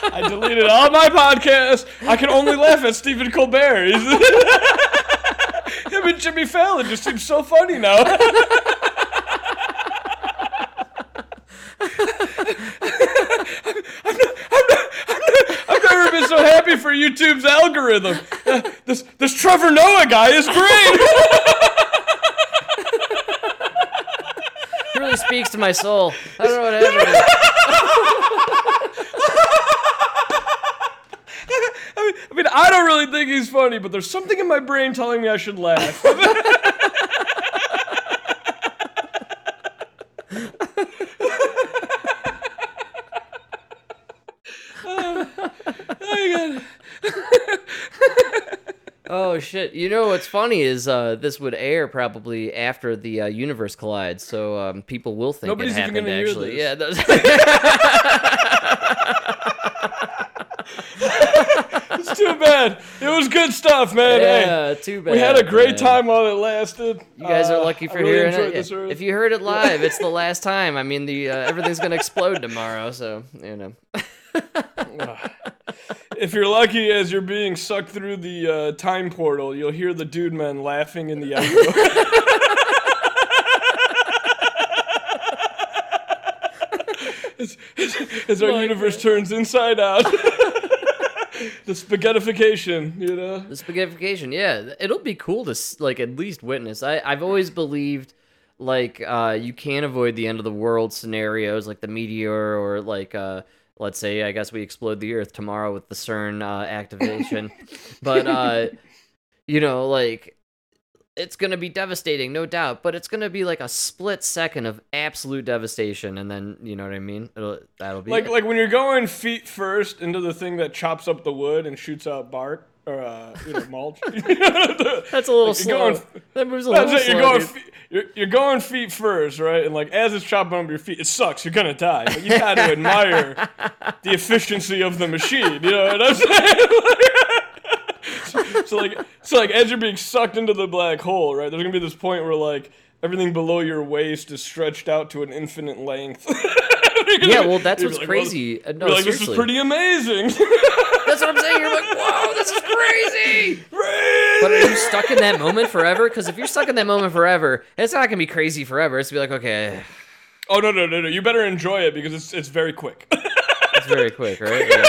I deleted all my podcasts. I can only laugh at Stephen Colbert. Him and Jimmy Fallon just seem so funny now. I've never been so happy for YouTube's algorithm. Uh, this this Trevor Noah guy is great. It really speaks to my soul. I don't know what happened. I mean, I mean, I don't really think he's funny, but there's something in my brain telling me I should laugh. Oh shit! You know what's funny is uh, this would air probably after the uh, universe collides, so um, people will think Nobody's it even happened. gonna hear actually, this. yeah. That's... it's too bad. It was good stuff, man. Hey, yeah, too bad. we had a great man. time while it lasted. You guys Uh, are lucky for really hearing it. If you heard it live, it's the last time. I mean, the uh, everything's gonna explode tomorrow, so you know. If you're lucky, as you're being sucked through the uh, time portal, you'll hear the dude men laughing in the echo. as, as our universe turns inside out. The spaghettification, you know? The spaghettification, yeah, it'll be cool to like at least witness. I I've always believed like uh, you can't avoid the end of the world scenarios, like the meteor or like uh, let's say I guess we explode the Earth tomorrow with the CERN uh, activation, but uh, you know like it's gonna be devastating, no doubt. But it's gonna be like a split second of absolute devastation, and then you know what I mean. It'll, that'll be Like it. like when you're going feet first into the thing that chops up the wood and shoots out bark or uh, you know mulch. that's a little like slow. going- that moves a little it. You're slow, going, feet, you're, you're going feet first, right? And like as it's chopping up your feet, it sucks. You're gonna die, but you got to admire the efficiency of the machine. You know what I'm saying? So like, so like as you're being sucked into the black hole, right? There's gonna be this point where like everything below your waist is stretched out to an infinite length. Yeah, well, that's what's like, well, crazy. Uh, no, you're like, this is pretty amazing. That's what I'm saying. You're like, whoa, this is crazy. Crazy! But are you stuck in that moment forever? Because if you're stuck in that moment forever, it's not gonna be crazy forever. It's gonna be like, okay, Oh no no no no! You better enjoy it because it's it's very quick, it's very quick, right? Yeah.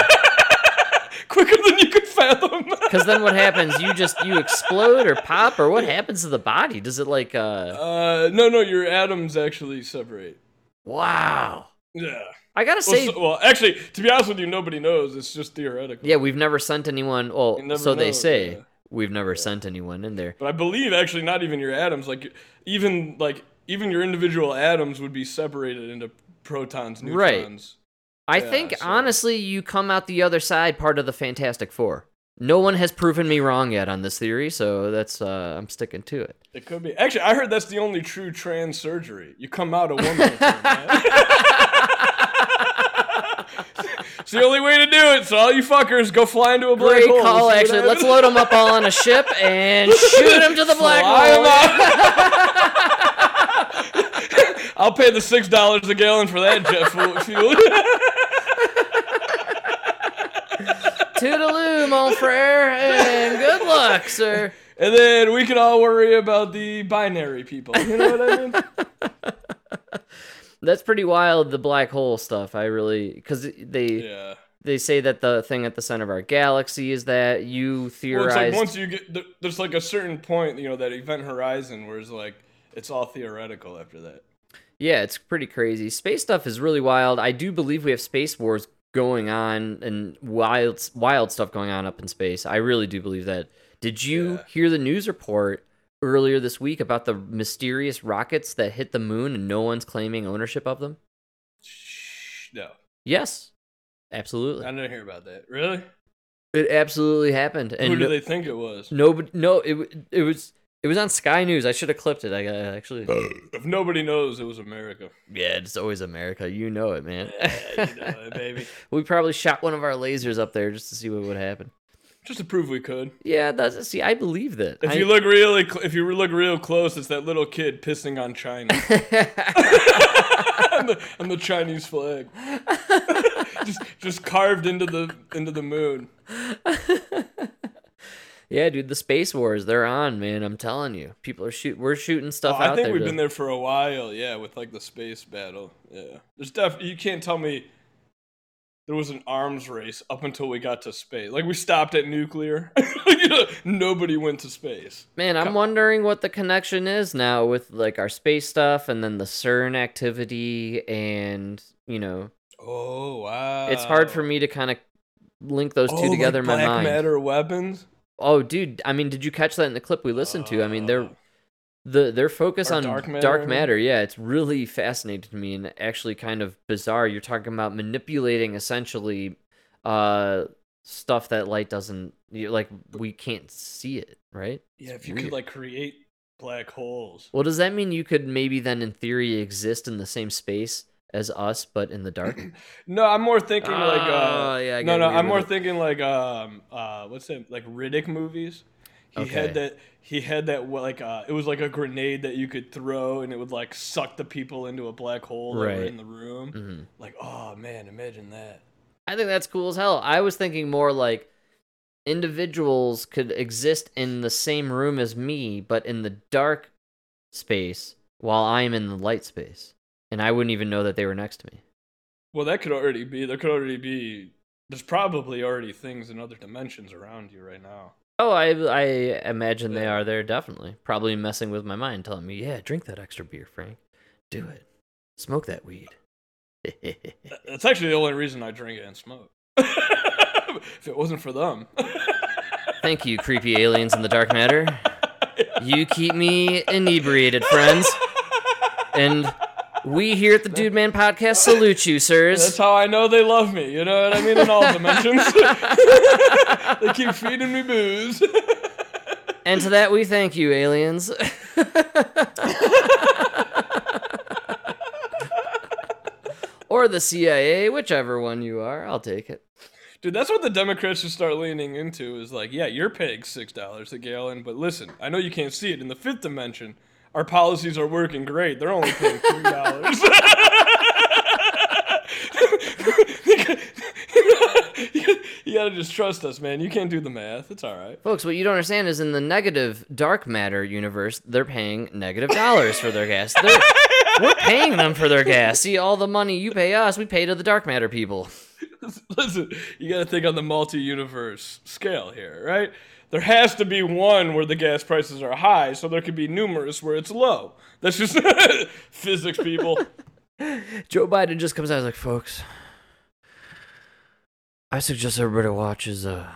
quicker than you could fathom. Because then what happens? You just you explode or pop or what happens to the body? Does it like uh? Uh, no, no, your atoms actually separate. Wow. Yeah. I gotta Well, say, so- well, actually, to be honest with you, nobody knows. It's just theoretical. yeah, we've never sent anyone. Well, so they say yeah. we've never sent anyone in there. But I believe actually not even your atoms, like even like even your individual atoms would be separated into protons, neutrons. Right. I Yeah, think so- honestly, you come out the other side part of the Fantastic Four. No one has proven me wrong yet on this theory, so that's uh, I'm sticking to it. It could be. Actually, I heard that's the only true trans surgery. You come out a woman. it's the only way to do it. So all you fuckers, go fly into a black Great hole. call, actually. Let's load them up all on a ship and shoot them to the black Fly hole. I'll pay the six dollars a gallon for that jet fu- fuel. Toodaloo, mon frere, and good luck, sir. and then we can all worry about the binary people. You know what I mean? That's pretty wild. The black hole stuff. I really because they Yeah. they say that the thing at the center of our galaxy is that you Well, theorize. it's like once you get there's like a certain point, you know, that event horizon where it's like it's all theoretical after that. Yeah, it's pretty crazy. Space stuff is really wild. I do believe we have space wars going on and wild wild stuff going on up in space. I really do believe that. Did you Yeah. hear the news report earlier this week about the mysterious rockets that hit the moon and no one's claiming ownership of them? Shh, No, Yes. Absolutely. I didn't hear about that. Really? It absolutely happened. And Who do no- they think it was? nobody no it it was it was on Sky News. I should have clipped it. I actually uh, If nobody knows, it was America. Yeah, it's always America. You know it, man. Yeah, you know it, baby. we probably shot one of our lasers up there just to see what would happen. Just to prove we could. Yeah, that's see. I believe that. If I- you look really, cl- if you look real close, it's that little kid pissing on China on, the, on the Chinese flag, just just carved into the into the moon. Yeah, dude, the space wars they're on, man. I'm telling you, people are shoot. We're shooting stuff Oh, I think there. we've been there for a while, yeah, with like the space battle. Yeah, there's def. You can't tell me there was an arms race up until we got to space. Like we stopped at nuclear. you know, nobody went to space. Man, I'm wondering what the connection is now with like our space stuff and then the CERN activity and you know, Oh wow! it's hard for me to kind of link those two Oh, like together in my black mind. matter weapons. Oh, dude, I mean, did you catch that in the clip we listened to? I mean, they're the their focus Or on dark dark matter, I matter, yeah, it's really fascinating to me and actually kind of bizarre. You're talking about manipulating essentially uh stuff that light doesn't you- like we can't see it, right? Yeah, if you weird. could like create black holes. Well, does that mean you could maybe then in theory exist in the same space as us but in the dark? No, I'm more thinking like Oh, uh, yeah, no, no, I'm more it. thinking like um uh what's that like Riddick movies. He Okay. had that he had that like uh it was like a grenade that you could throw and it would like suck the people into a black hole that were Right. in the room. Mhm. Like, oh man, imagine that. I think that's cool as hell. I was thinking more like individuals could exist in the same room as me, but in the dark space while I'm in the light space. And I wouldn't even know that they were next to me. Well, that could already be there could already be there's probably already things in other dimensions around you right now. Oh, I I imagine they are there definitely. Probably messing with my mind, telling me, "Yeah, drink that extra beer, Frank. Do it. Smoke that weed." That- That's actually the only reason I drink it and smoke. if it wasn't for them. Thank you, creepy aliens in the dark matter. You keep me inebriated, friends. And we here at the Dude Man Podcast salute you, sirs. That's how I know they love me. You know what I mean? In all dimensions. they keep feeding me booze. And to that we thank you, aliens. or the CIA, whichever one you are, I'll take it. Dude, that's what the Democrats should start leaning into is like, yeah, you're paying $6 a gallon, but listen, I know you can't see it. In the fifth dimension, our policies are working great. They're only paying $3. you gotta just trust us, man. You can't do the math. It's all right. Folks, what you don't understand is in the negative dark matter universe, they're paying negative dollars for their gas. They're, we're paying them for their gas. See, all the money you pay us, we pay to the dark matter people. Listen, you got to think on the multi-universe scale here, right? There has to be one where the gas prices are high, so there could be numerous where it's low. That's just physics, people. Joe Biden just comes out and is like, folks, I suggest everybody watches uh,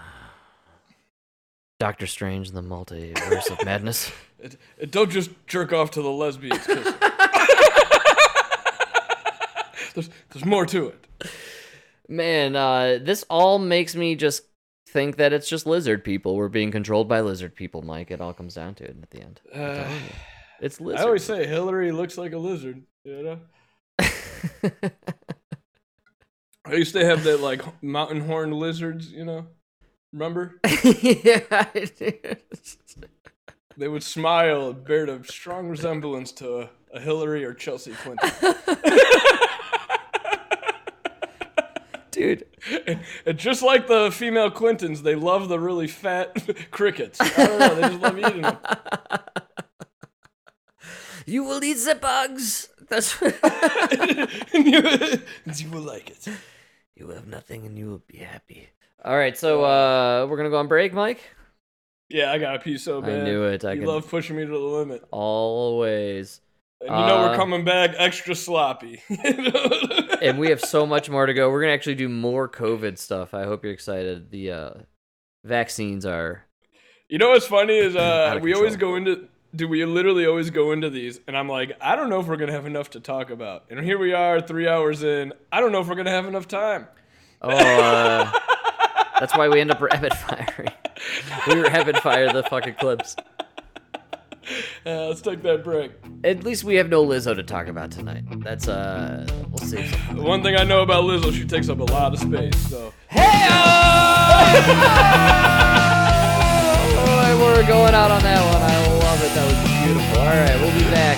Doctor Strange and the Multiverse of Madness. It, it, don't just jerk off to the lesbians. there's, there's more to it. Man, uh, this all makes me just think that it's just lizard people. We're being controlled by lizard people, Mike. It all comes down to it at the end. Uh. It's lizard. I always say Hillary looks like a lizard. You know. I used to have that like mountain horn lizards. You know. Remember? yeah, it is. They would smile and bear a strong resemblance to a Hillary or Chelsea Clinton. dude. and, and just like the female Clintons, they love the really fat crickets. I don't know, they just love eating them. You will eat the bugs. That's and you, and you will like it. you will have nothing, and you will be happy. All right, so uh, we're gonna go on break, Mike. Yeah, I got a pee so I knew it. I you could- love pushing me to the limit. Always. And you know Uh, we're coming back extra sloppy. and we have so much more to go. We're gonna actually do more COVID stuff. I hope you're excited. The uh, vaccines are. You know what's funny is uh, we always go into do we literally always go into these and I'm like I don't know if we're gonna have enough to talk about and here we are three hours in I don't know if we're gonna have enough time. Oh, uh, that's why we end up rapid firing. We rapid fire the fucking clips. Uh, let's take that break. At least we have no Lizzo to talk about tonight. That's uh, we'll. The one thing I know about Lizzo, she takes up a lot of space. So Hey! We're going out on that one. I love it. That was beautiful. All right, we'll be back.